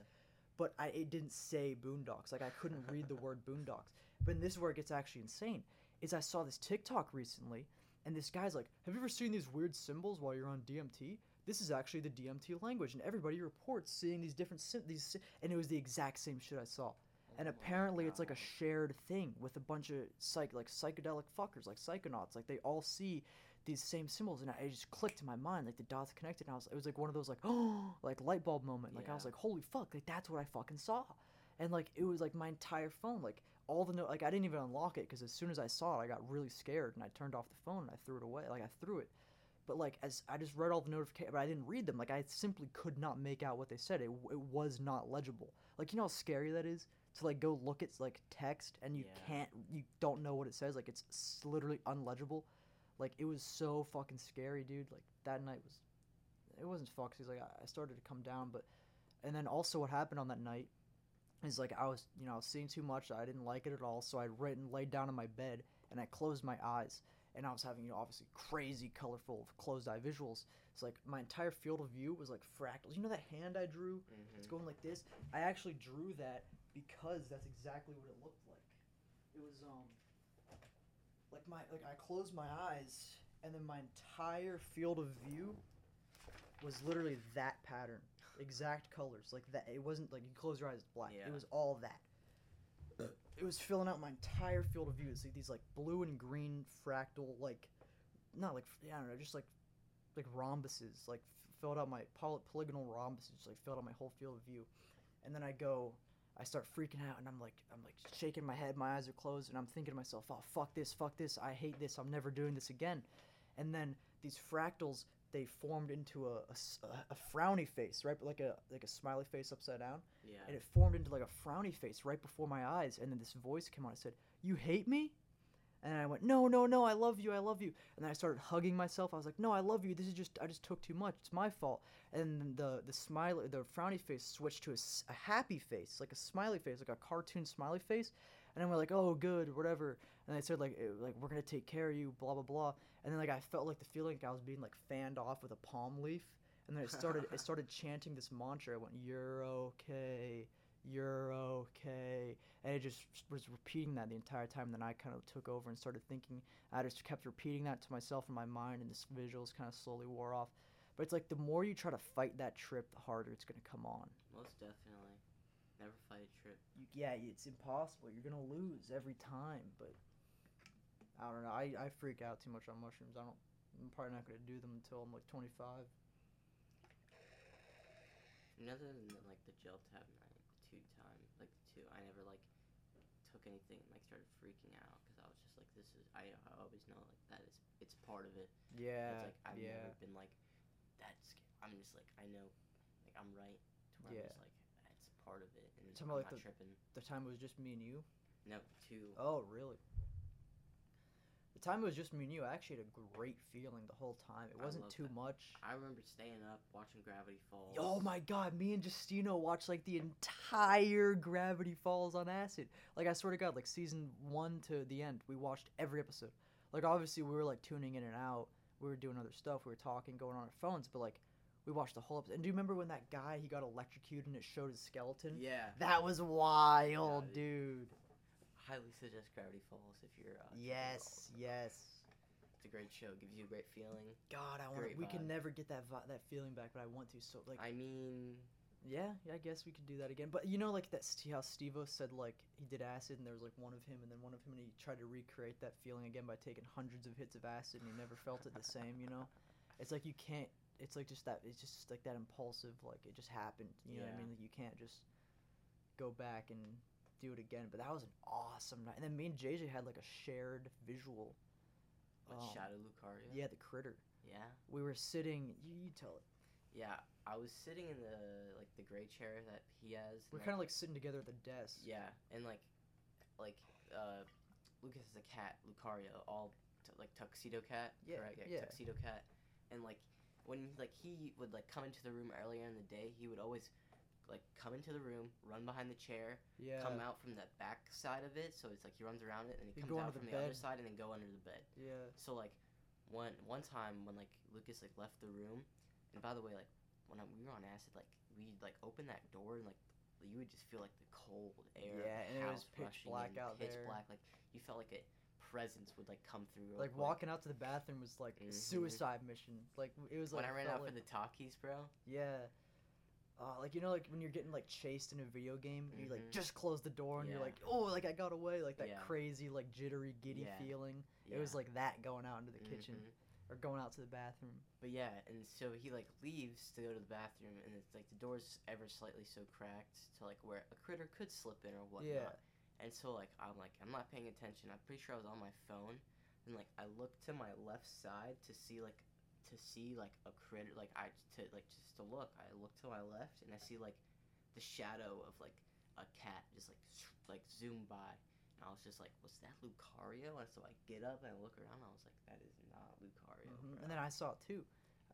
but I it didn't say boondocks. Like I couldn't read the word boondocks. But this is where it gets actually insane. Is I saw this TikTok recently and this guy's like, "Have you ever seen these weird symbols while you're on DMT?" This is actually the DMT language, and everybody reports seeing these different sy- these, sy- and it was the exact same shit I saw. And Oh apparently, it's like a shared thing with a bunch of psych like psychedelic fuckers, like psychonauts. Like they all see these same symbols, and I, it just clicked in my mind, like the dots connected. And I was, it was like one of those like, oh, like light bulb moment. Like I was like, holy fuck, like that's what I fucking saw. And like it was like my entire phone, like all the no, like I didn't even unlock it because as soon as I saw it, I got really scared and I turned off the phone and I threw it away. Like I threw it. But like as I just read all the notifications, but I didn't read them. Like I simply could not make out what they said. It, it was not legible. Like you know how scary that is to like go look at like text and you Yeah. can't, you don't know what it says. Like it's literally unlegible. Like it was so fucking scary, dude. Like that night was, it wasn't fucked. Cause like I, I started to come down, but, and then also what happened on that night is like I was, you know, I was seeing too much. I didn't like it at all. So I right and laid down in my bed and I closed my eyes and I was having, you know, obviously crazy, colorful, closed eye visuals. It's like my entire field of view was like fractals. You know that hand I drew? It's Mhm. going like this. I actually drew that because that's exactly what it looked like. It was um like my like I closed my eyes and then my entire field of view was literally that pattern. Exact colors. Like that it wasn't like you close your eyes it's black. Yeah. It was all that. It was filling out my entire field of view. It's like these like blue and green fractal like not like yeah, I don't know, just like like rhombuses, like filled out my poly- polygonal rhombuses, like filled out my whole field of view. And then I go, I start freaking out, and I'm like, I'm like shaking my head, my eyes are closed, and I'm thinking to myself, oh fuck this, fuck this, I hate this, I'm never doing this again. And then these fractals, they formed into a a frowny face, right, like a like a smiley face upside down, Yeah. and it formed into like a frowny face right before my eyes, and then this voice came on, it said, "You hate me." And I went, no, no, no, I love you, I love you. And then I started hugging myself. I was like, no, I love you. This is just, I just took too much. It's my fault. And the the smiley, the frowny face switched to a happy face, like a smiley face, like a cartoon smiley face. And then we're like, oh, good, whatever. And they said like, eh, like we're gonna take care of you, blah blah blah. And then like I felt like the feeling like I was being like fanned off with a palm leaf. And then it started, it started chanting this mantra. I went, you're okay, you're okay and it just was repeating that the entire time. And Then I kind of took over and started thinking. I just kept repeating that to myself in my mind, and this visuals kind of slowly wore off. But it's like the more you try to fight that trip, the harder it's gonna come on. Most definitely. Trip. You, yeah, it's impossible. You're gonna lose every time. But I don't know. I, I freak out too much on mushrooms. I don't. I'm probably not gonna do them until I'm like 25. Other than like the gel tab night, two time, like the two, I never like took anything and like started freaking out because I was just like, this is. I, I always know like that is it's part of it. Yeah. it's like I've yeah. never been like that. Scared. I'm just like I know, like I'm right. To where Yeah. I'm just like part of it, and Talking I'm like, not the- tripping. The time it was just me and you. No, two. Oh, really? The time it was just me and you, I actually had a great feeling the whole time. It I wasn't love too that. much. I remember staying up watching Gravity Falls. Oh my god, me and Justino watched like the entire Gravity Falls on acid. Like I swear to god, like season one to the end, we watched every episode. Like obviously we were like tuning in and out. We were doing other stuff. We were talking, going on our phones, but like we watched the whole episode. And do you remember when that guy he got electrocuted and it showed his skeleton? Yeah. That was wild, Yeah, dude. highly suggest Gravity Falls if you're. Uh, Yes, yes. It's a great show. Gives you a great feeling. God, I want. We can never get that vi- that feeling back, but I want to. So like, I mean, yeah, yeah, I guess we could do that again. But you know, like that how Steve said like he did acid, and there was like one of him, and then one of him, and he tried to recreate that feeling again by taking hundreds of hits of acid, and he never felt it the same. You know, it's like you can't. It's like just that. It's just like that impulsive. Like it just happened. You know what I mean? Like you can't just go back and do it again. But that was an awesome night. And then me and JJ had like a shared visual. what, Um, Shadow Lucario. Yeah, the critter. Yeah. We were sitting. You, you tell it. Yeah. I was sitting in the like the gray chair that he has. We're kind of like sitting together at the desk. Yeah, and like, like, uh, Lucas is a cat, Lucario, all t- like tuxedo cat. Yeah, correct? yeah. Tuxedo cat, and like when like he would like come into the room earlier in the day, he would always like come into the room, run behind the chair, Yeah. come out from the back side of it, so it's like he runs around it, and he comes out from the the, other side, and then go under the bed. Yeah. So like, one one time when like Lucas like left the room, and by the way, like when I, we were on acid, like we like opened that door and like you would just feel like the cold air. Yeah, and it was pitch black out pitch there. black. Like you felt like a presence would like come through. Like quick. walking out to the bathroom was like a Mhm. suicide mission. Like it was like when I ran out for the Takis, bro. yeah. Uh, like you know, like when you're getting like chased in a video game, and you like Mhm. just close the door and you're like, oh, like I got away, like that Yeah. crazy, like jittery, giddy Yeah. feeling. It was like that going out into the kitchen Mhm. or going out to the bathroom. But yeah, and so he like leaves to go to the bathroom, and it's like the door's ever slightly so cracked to like where a critter could slip in or whatnot. Yeah. And so like I'm like I'm not paying attention. I'm pretty sure I was on my phone, and like I look to my left side to see like to see like a critter like I to like just to look. I look to my left and I see like the shadow of like a cat just like like zoom by. And I was just like, was that Lucario? And so I get up and I look around. And I was like, that is not Lucario. Mhm. And then I saw it too.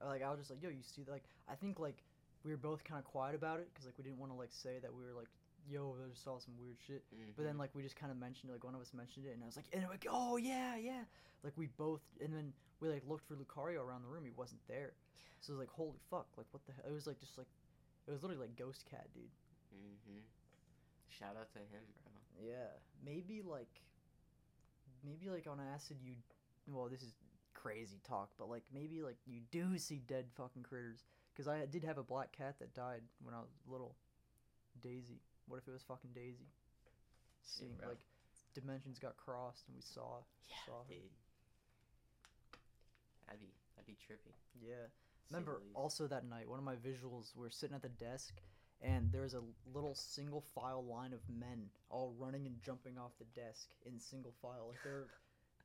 Like I was just like, yo, you see that? Like I think like we were both kind of quiet about it because like we didn't want to like say that we were like, yo, I just saw some weird shit. But then Mhm. like we just kind of mentioned it, like one of us mentioned it, and I was like, and like, oh yeah, yeah. Like we both, and then we like looked for Lucario around the room. He wasn't there. So it was like, holy fuck, like what the hell? It was like just like, it was literally like Ghost Cat, dude. Mm-hmm. Shout out to him, bro. Yeah, maybe like, maybe like on acid you, well this is crazy talk, but like maybe like you do see dead fucking critters. Cause I did have a black cat that died when I was little. Daisy. What if it was fucking Daisy? Seeing bro. like dimensions got crossed and we saw. Yeah, saw her. dude. That'd be that'd be trippy. Yeah. to say the Remember also that night, one of my visuals, We're sitting at the desk and there was a little single file line of men all running and jumping off the desk in single file. Like they're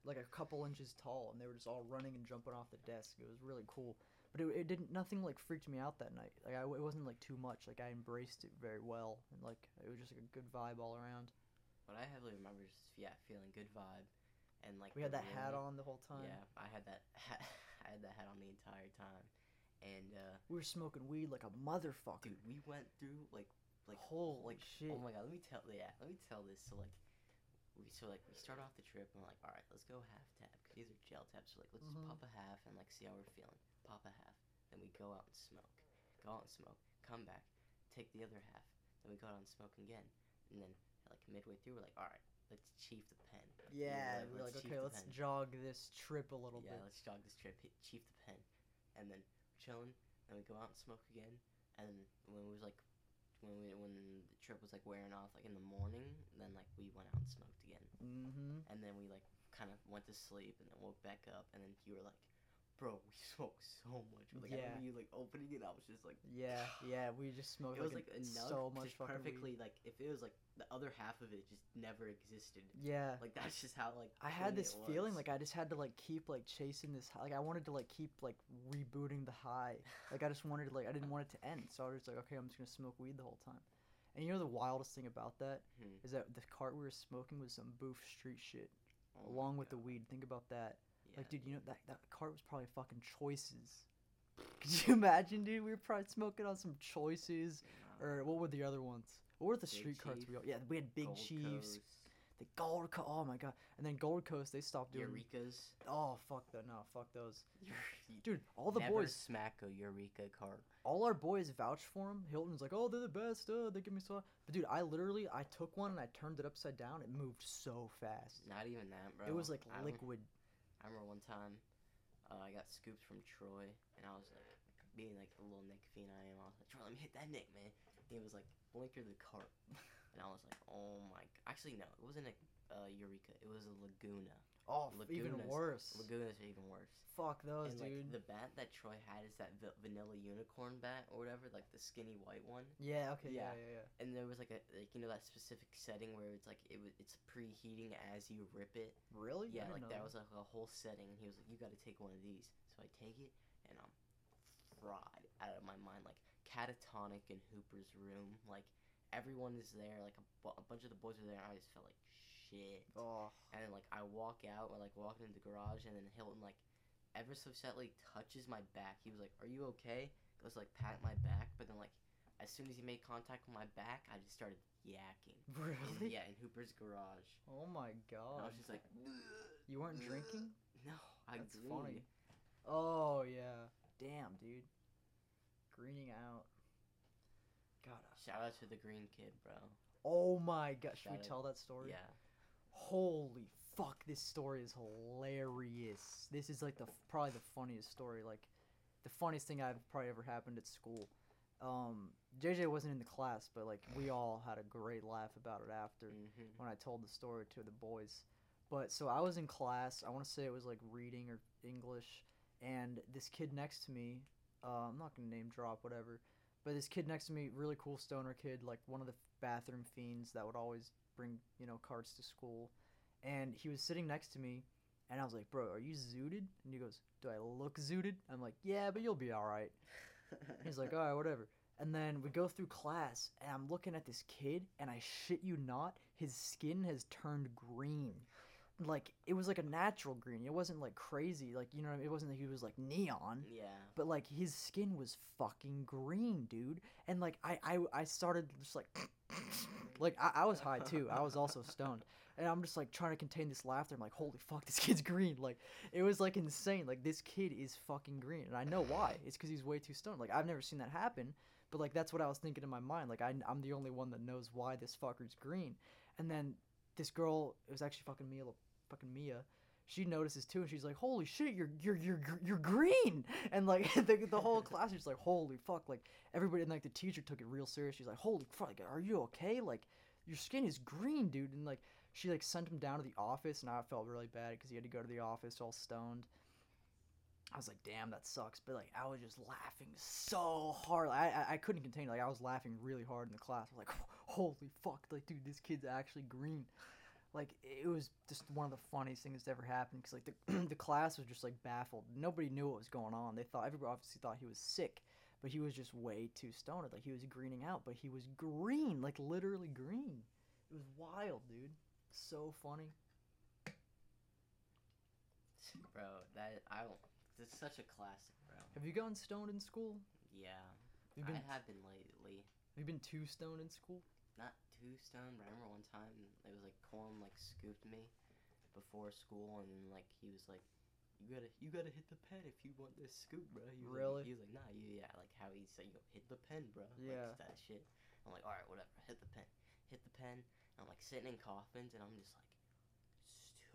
like a couple inches tall and they were just all running and jumping off the desk. It was really cool. But it, it didn't, nothing like freaked me out that night. Like I, it wasn't like too much. Like I embraced it very well and like it was just like a good vibe all around. What I heavily remember is yeah, feeling good vibe, and like We had that hat on the whole time. Yeah, I had that hat. I had that hat on the entire time, and uh, We were smoking weed like a motherfucker. dude, we went through like like whole like shit. oh my god, let me tell yeah, let me tell this. So like, we so like we start off the trip and we're like, all right, let's go half tab because these are gel tabs. So like, let's Mhm. just pop a half and like see how we're feeling. Pop a half, then we go out and smoke. Go out and smoke. Come back, take the other half. Then we go out and smoke again, and then like midway through, we're like, all right, let's chief the pen. Yeah, like, we we're let's like, okay, let's pen. jog this trip a little yeah, bit. Yeah, let's jog this trip, hit chief the pen, and then we're chilling. Then we go out and smoke again. And then when it was like, when we when the trip was like wearing off, like in the morning, then like we went out and smoked again. Mm-hmm. And then we like kind of went to sleep, and then woke back up, and then you were like, "Bro, we smoked so much." Like I Yeah. remember you like opening it, I was just like, Yeah, yeah, we just smoked it was like, like enough, so much just fucking weed. perfectly like if it was like the other half of it just never existed. Yeah. Like that's just how like I had this feeling like I just had to like keep like chasing this high. Like I wanted to like keep like rebooting the high. Like I just wanted to like I didn't want it to end. So I was like, okay, I'm just gonna smoke weed the whole time. And you know the wildest thing about that Hmm. is that the cart we were smoking was some boof street shit, Oh along with the weed. Think about that. Yeah. Like, dude, you know that that cart was probably fucking choices. Could you imagine, dude? We were probably smoking on some choices, Nah. or what were the other ones? What were the Big street carts we? all- Yeah, we had Big Gold Chiefs, Coast. The Gold Coast. Oh my god. And then Gold Coast, they stopped doing. Eureka's. Oh fuck that. No, fuck those. Dude, all the never boys, smack a Eureka card. all our boys vouch for him. Hilton's like, oh, they're the best. Uh, they give me so. But dude, I literally, I took one and I turned it upside down. It moved so fast. Not even that, bro. It was like liquid. I remember one time, uh, I got scooped from Troy, and I was like, being like the little Nick fiend I am, I was like, Troy, let me hit that Nick, man. And he was like, Blinker the carp, and I was like, oh my. Actually, no, it wasn't a uh, Eureka. It was a Laguna. Oh, f- even worse. Lagunas are even worse. Fuck those, and like dude. the bat that Troy had is that va- vanilla unicorn bat or whatever, like the skinny white one. yeah. Okay. Yeah. Yeah. Yeah. Yeah. And there was like a like you know that specific setting where it's like it was it's preheating as you rip it. Really? Yeah, like know that was like a whole setting, and he was like, "You got to take one of these." So I take it, and I'm fried out of my mind, like catatonic in Hooper's room. Like everyone is there, like a, bu- a bunch of the boys are there. And I just felt like shit. Oh. And then like I walk out, or like walking into the garage, and then Hilton like ever so slightly touches my back. He was like, "Are you okay?" Goes like pat my back, but then like as soon as he made contact with my back, I just started yakking. In- Really? yeah, in Hooper's garage. Oh my And I god. was just like, You weren't drinking? No, I That's greened. funny. Oh yeah. Damn, dude. Greening out. God. Shout out to the green kid, bro. Oh my god. Should we out- tell that story? Yeah. Holy fuck! This story is hilarious. This is like the probably the funniest story. Like the funniest thing I've probably ever happened at school. Um, JJ wasn't in the class, but like we all had a great laugh about it after. hmm when I told the story to the boys. But so I was in class. I want to say it was like reading or English, and this kid next to me. Uh, I'm not gonna name drop whatever, but this kid next to me, really cool stoner kid, like one of the bathroom fiends that would always bring you know carts to school, and he was sitting next to me, and I was like, bro, are you zooted? And he goes, do I look zooted? I'm like, yeah, but you'll be all right. He's like, all right, whatever. And then we go through class, and I'm looking at this kid, and I shit you not, his skin has turned green. Like it was like a natural green. It wasn't like crazy. Like you know, what I mean? it wasn't that he was like neon. yeah. But like his skin was fucking green, dude. And like I I, I started just like like I, I was high too. I was also stoned. And I'm just like trying to contain this laughter. I'm like, holy fuck, this kid's green. Like it was like insane. Like this kid is fucking green. And I know why. It's because he's way too stoned. Like I've never seen that happen. But like that's what I was thinking in my mind. Like I, I'm the only one that knows why this fucker's green. And then this girl, it was actually fucking Mia, fucking Mia. She notices too, and she's like, "Holy shit, you're you're you're you're green!" And like the, the whole class is like, "Holy fuck!" Like everybody, and like the teacher took it real serious. She's like, "Holy fuck, like, are you okay? Like your skin is green, dude." And like she like sent him down to the office, and I felt really bad because he had to go to the office all stoned. I was like, "Damn, that sucks," but like I was just laughing so hard. I I, I couldn't contain it. Like I was laughing really hard in the class. I was like, "Holy fuck!" Like dude, this kid's actually green like it was just one of the funniest things that's ever happened because like the the class was just like baffled. Nobody knew what was going on. They thought everybody obviously thought he was sick, but he was just way too stoned. Like he was greening out, but he was green, like literally green. It was wild, dude. So funny. Bro, that I don't. It's such a classic, bro. Have you gotten stoned in school? Yeah. Have been I have been lately. have you been too stoned in school? Not too stoned, but I remember one time it was like Colin like scooped me before school, and like he was like, "You gotta, you gotta hit the pen if you want this scoop, bro." He was Really? Like, he was like, "Nah, you, yeah." Like how he said, "You go hit the pen, bro." Yeah. Like that shit. I'm like, "All right, whatever. Hit the pen. Hit the pen." And I'm like sitting in coffins, and I'm just like,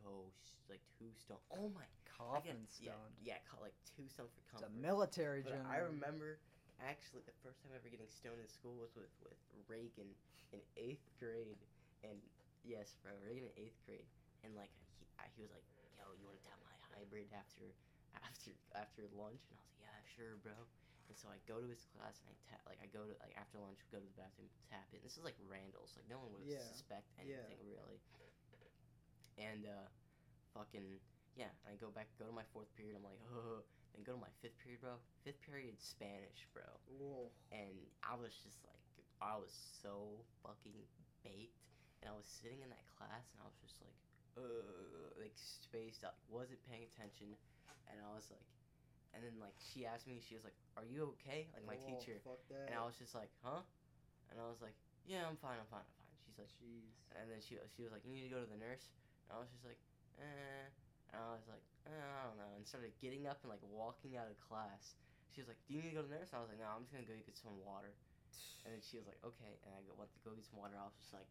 so like two stoned. Oh my. Get- Coffin yeah. Yeah, like two stoned for It's comfort. a military general. I remember actually the first time ever getting stoned in school was with, with Reagan in eighth grade. And yes, bro, Reagan in eighth grade. And like he, I, he was like, "Yo, you want to tap my hybrid after after after lunch?" And I was like, "Yeah, sure, bro." And so I go to his class and I tap like I go to like after lunch go to the bathroom tap it. And This is like Randall's, like no one would Yeah, suspect yeah. anything really. And uh, fucking yeah, I go back go to my fourth period. I'm like, oh. Then go to my fifth period, bro. Fifth period Spanish, bro Whoa. and I was just like, I was so fucking baked, and I was sitting in that class, and I was just like, uh, like spaced out, wasn't paying attention, and I was like, and then like she asked me, she was like, "Are you okay?" Like my Whoa, teacher, Fuck that. and I was just like, "Huh?" And I was like, "Yeah, I'm fine, I'm fine, I'm fine." She's like, Jeez. and then she she was like, you need to go to the nurse. And I was just like, eh. And I was like, I don't know. And started getting up and like walking out of class. She was like, do you need to go to the nurse? I was like, no, I'm just gonna go get some water. And then she was like, okay. And I go, went to go get some water. I was just like,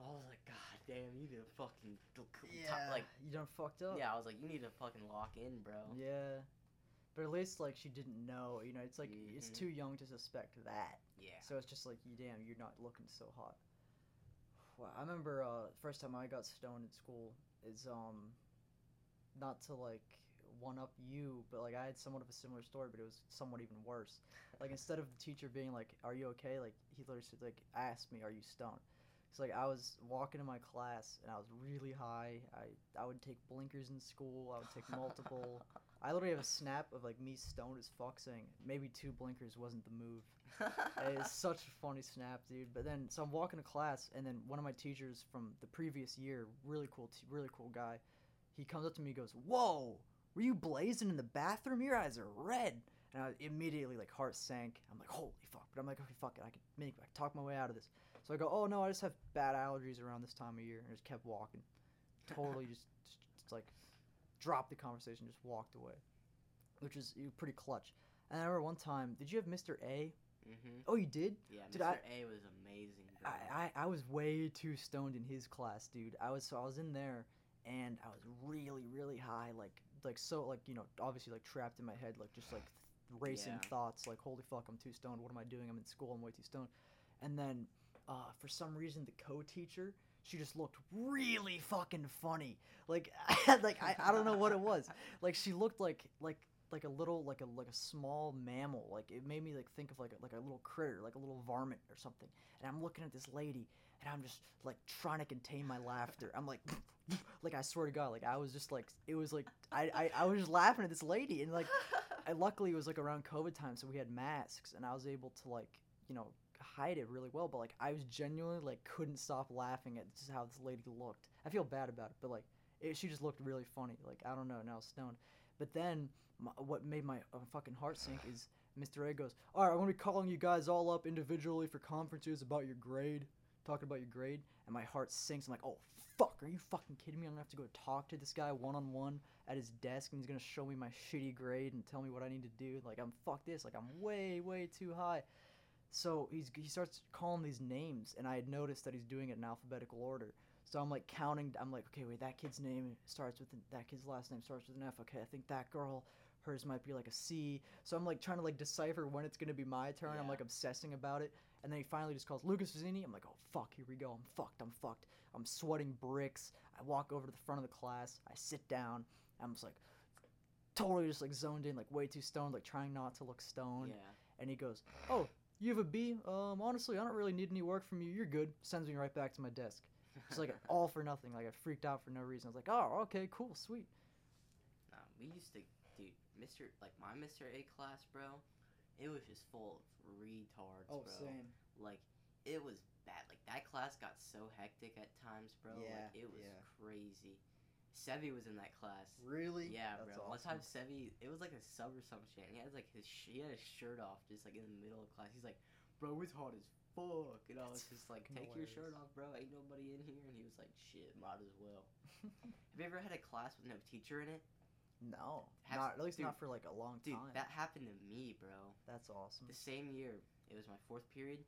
I was like, God damn, you need to fucking Yeah. like you done fucked up. yeah. I was like, you need to fucking lock in, bro. Yeah. But at least like she didn't know, you know, it's like it's Mhm. too young to suspect that. Yeah. So it's just like, you damn, you're not looking so hot. Wow, I remember uh first time I got stoned in school is um not to like one up you, but like I had somewhat of a similar story, but it was somewhat even worse. Like instead of the teacher being like, "Are you okay?" like he literally said like asked me, "Are you stoned?" So like I was walking to my class and I was really high. I I would take blinkers in school. I would take multiple. I literally have a snap of like me stoned as fuck saying maybe two blinkers wasn't the move. It's such a funny snap, dude. But then, so I'm walking to class, and then one of my teachers from the previous year, really cool, t- really cool guy, he comes up to me, and goes, "Whoa, were you blazing in the bathroom? Your eyes are red." And I immediately like heart sank. I'm like, "Holy fuck!" But I'm like, "Okay, fuck it, I can make, I can talk my way out of this." So I go, "Oh no, I just have bad allergies around this time of year," and I just kept walking. Totally just, just, just like dropped the conversation, just walked away, which is pretty clutch. And I remember one time, did you have Mr. A? mhm. Oh, you did. Yeah. Dude, Mr. I- A was amazing. I, I, I was way too stoned in his class, dude. I was so I was in there and I was really really high, like like so like you know obviously like trapped in my head, like just like th- racing Yeah. thoughts, like holy fuck, I'm too stoned. What am I doing? I'm in school. I'm way too stoned. And then uh, for some reason the co-teacher she just looked really fucking funny. Like like I, I don't know what it was. Like she looked like like like a little like a like a small mammal. Like it made me like think of like a, like a little critter, like a little varmint or something. And I'm looking at this lady and I'm just like trying to contain my laughter. I'm like like I swear to God, like I was just like it was like I, I, I was just laughing at this lady and like I luckily it was like around COVID time, so we had masks and I was able to like, you know, hide it really well, but like I was genuinely like couldn't stop laughing at just how this lady looked. I feel bad about it, but like it, she just looked really funny. Like I don't know, now stoned. But then my, what made my uh, fucking heart sink is Mr. A goes, "All right, I'm gonna be calling you guys all up individually for conferences about your grade, talking about your grade." And my heart sinks. I'm like, "Oh fuck, are you fucking kidding me? I'm gonna have to go talk to this guy one on one at his desk, and he's gonna show me my shitty grade and tell me what I need to do. Like I'm fuck this. Like I'm way way too high." So he's he starts calling these names, and I had noticed that he's doing it in alphabetical order. So I'm like counting. I'm like, okay, wait, that kid's name starts with an, that kid's last name starts with an F. Okay, I think that girl, hers might be like a C. So I'm like trying to like decipher when it's gonna be my turn. I'm like obsessing about it, and then he finally just calls Lucas Vizini. I'm like, oh fuck, here we go. I'm fucked. I'm fucked. I'm sweating bricks. I walk over to the front of the class. I sit down. I'm just like totally just like zoned in, like way too stoned, like trying not to look stoned yeah. and he goes, "Oh, you have a B? Um, honestly, I don't really need any work from you. You're good." Sends me right back to my desk. It's like all for nothing. Like I freaked out for no reason. I was like, "Oh, okay, cool, sweet." Nah, we used to, dude, Mr. Like my Mr. A class, bro. It was just full of retards, Oh, bro. Like it was bad. Like that class got so hectic at times, bro. Yeah, like it was yeah. crazy. Sevi was in that class. Really? Yeah, bro. One time Sevi, it was like a sub or some shit. And he had like his he had his shirt off just like in the middle of class. He's like, "Bro, it's hot as fuck," and I was just like, "Take your shirt off, bro. Ain't nobody in here." And he was like, "Shit, might as well." Have you ever had a class with no teacher in it? No, Have- not at least dude, not for like a long Dude, time. that happened to me, bro. That's awesome. The same year, it was my fourth period.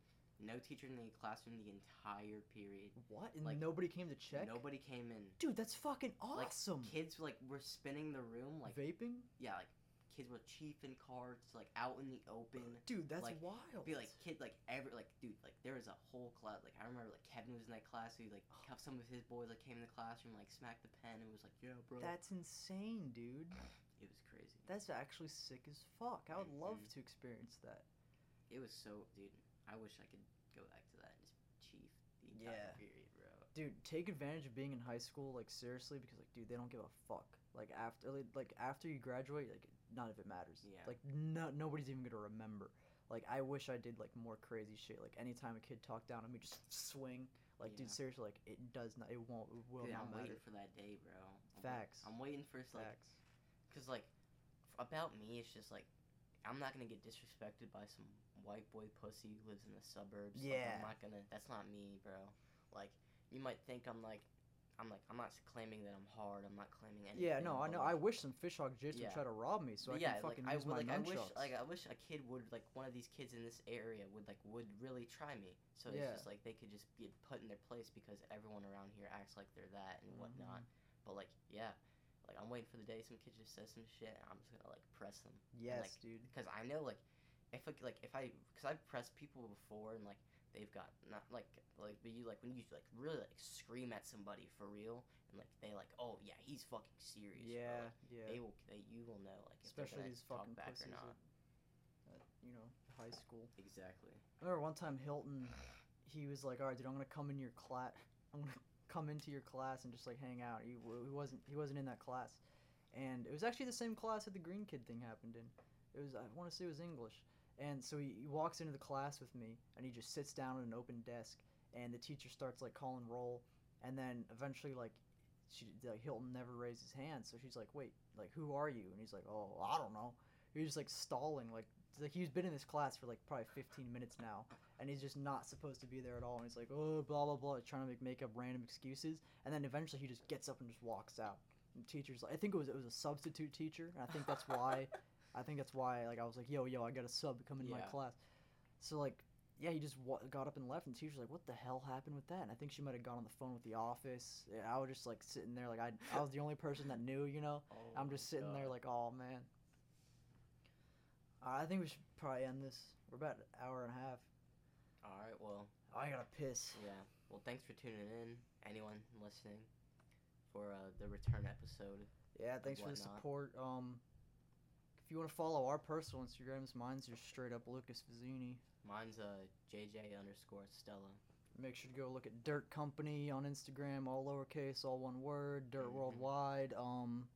No teacher in the classroom the entire period. What? And like, nobody came to check. Nobody came in. Dude, that's fucking awesome. Like, awesome. Kids like were spinning the room like Vaping? yeah, like kids were chiefing cards like out in the open. Dude, that's like, wild. Be like kid like every like dude like there was a whole class like I remember like Kevin was in that class. So he like kept some of his boys like came in the classroom like smacked the pen and was like yeah bro. That's insane, dude. it was crazy. That's actually sick as fuck. I would love Mhm. to experience that. It was so dude. I wish I could go back to that and just chief the entire Yeah. period, bro. dude take advantage of being in high school like seriously because like dude they don't give a fuck like after like after you graduate like none of it matters Yeah. like no nobody's even gonna remember like i wish i did like more crazy shit like anytime a kid talked down on me just swing like Yeah. dude seriously like it does not it won't it will Dude, not I'm matter waiting for that day, bro. I'm wait- Facts. I'm waiting for like facts Cause like, f- about me, it's just like, I'm not gonna get disrespected by some white boy pussy who lives in the suburbs. Like, Yeah. I'm not gonna. That's not me, bro. Like you might think I'm like, I'm like I'm not claiming that I'm hard. I'm not claiming anything. Yeah, no, I but, know. I wish some fishhawk Jason Yeah. would try to rob me so I yeah, can fucking like I use would, my like I wish, like I wish a kid would, like one of these kids in this area would, like, would really try me. So Yeah. it's just like they could just be put in their place because everyone around here acts like they're that and whatnot. Mm-hmm. But like, yeah, like I'm waiting for the day some kid just says some shit and I'm just gonna like press them yes, like, dude. because I know like if like, like if I because I've pressed people before and like they've got not like like but you like when you like really like scream at somebody for real and like they like oh yeah he's fucking serious bro," Yeah, like, yeah. they will they you will know like Especially these fucking back pussies or not at, at, you know, high school. exactly I remember one time Hilton, he was like, "All right, dude, I'm gonna come in your class. I'm gonna come into your class and just like hang out." He, he wasn't he wasn't in that class, and it was actually the same class that the green kid thing happened in. It was I want to say it was English, and so he, he walks into the class with me, and he just sits down at an open desk, and the teacher starts like calling roll, and then eventually like. She, like Hilton never raised his hand, so she's like, "Wait, like who are you?" And he's like, "Oh, I don't know." He was just like stalling, like like he's been in this class for like probably 15 minutes now, and he's just not supposed to be there at all. And he's like, oh, blah blah blah, trying to make make up random excuses, and then eventually he just gets up and just walks out. And teacher's like, I think it was it was a substitute teacher, and I think that's why, I think that's why like I was like, yo yo, I got a sub come in my class. So like, yeah, he just wa- got up and left, and the teacher's like, what the hell happened with that? And I think she might have gone on the phone with the office. Yeah, I was just like sitting there, like I I was the only person that knew, you know. oh I'm just sitting there like, oh man. I think we should probably end this. We're about an hour and a half. all right well I gotta piss. yeah well thanks for tuning in anyone listening for uh, the return episode Yeah, thanks for the support. Um, you want to follow our personal Instagrams, mine's just straight up Lucas Vizzini. mine's uh JJ underscore Stella Make sure to go look at Dirt Company on Instagram, all lowercase, all one word. Dirt Mhm. Worldwide. Um,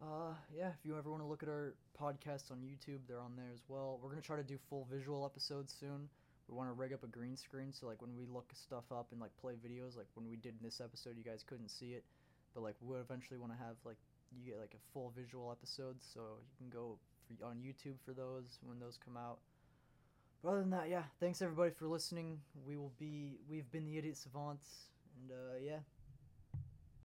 uh, yeah. If you ever want to look at our podcasts on YouTube, they're on there as well. We're gonna try to do full visual episodes soon. We want to rig up a green screen so like when we look stuff up and like play videos, like when we did in this episode, you guys couldn't see it, but like we'll eventually want to have like you get like a full visual episode, so you can go for, on YouTube for those when those come out. But other than that, yeah, thanks everybody for listening. We will be we've been the Idiot Savants, and uh, yeah,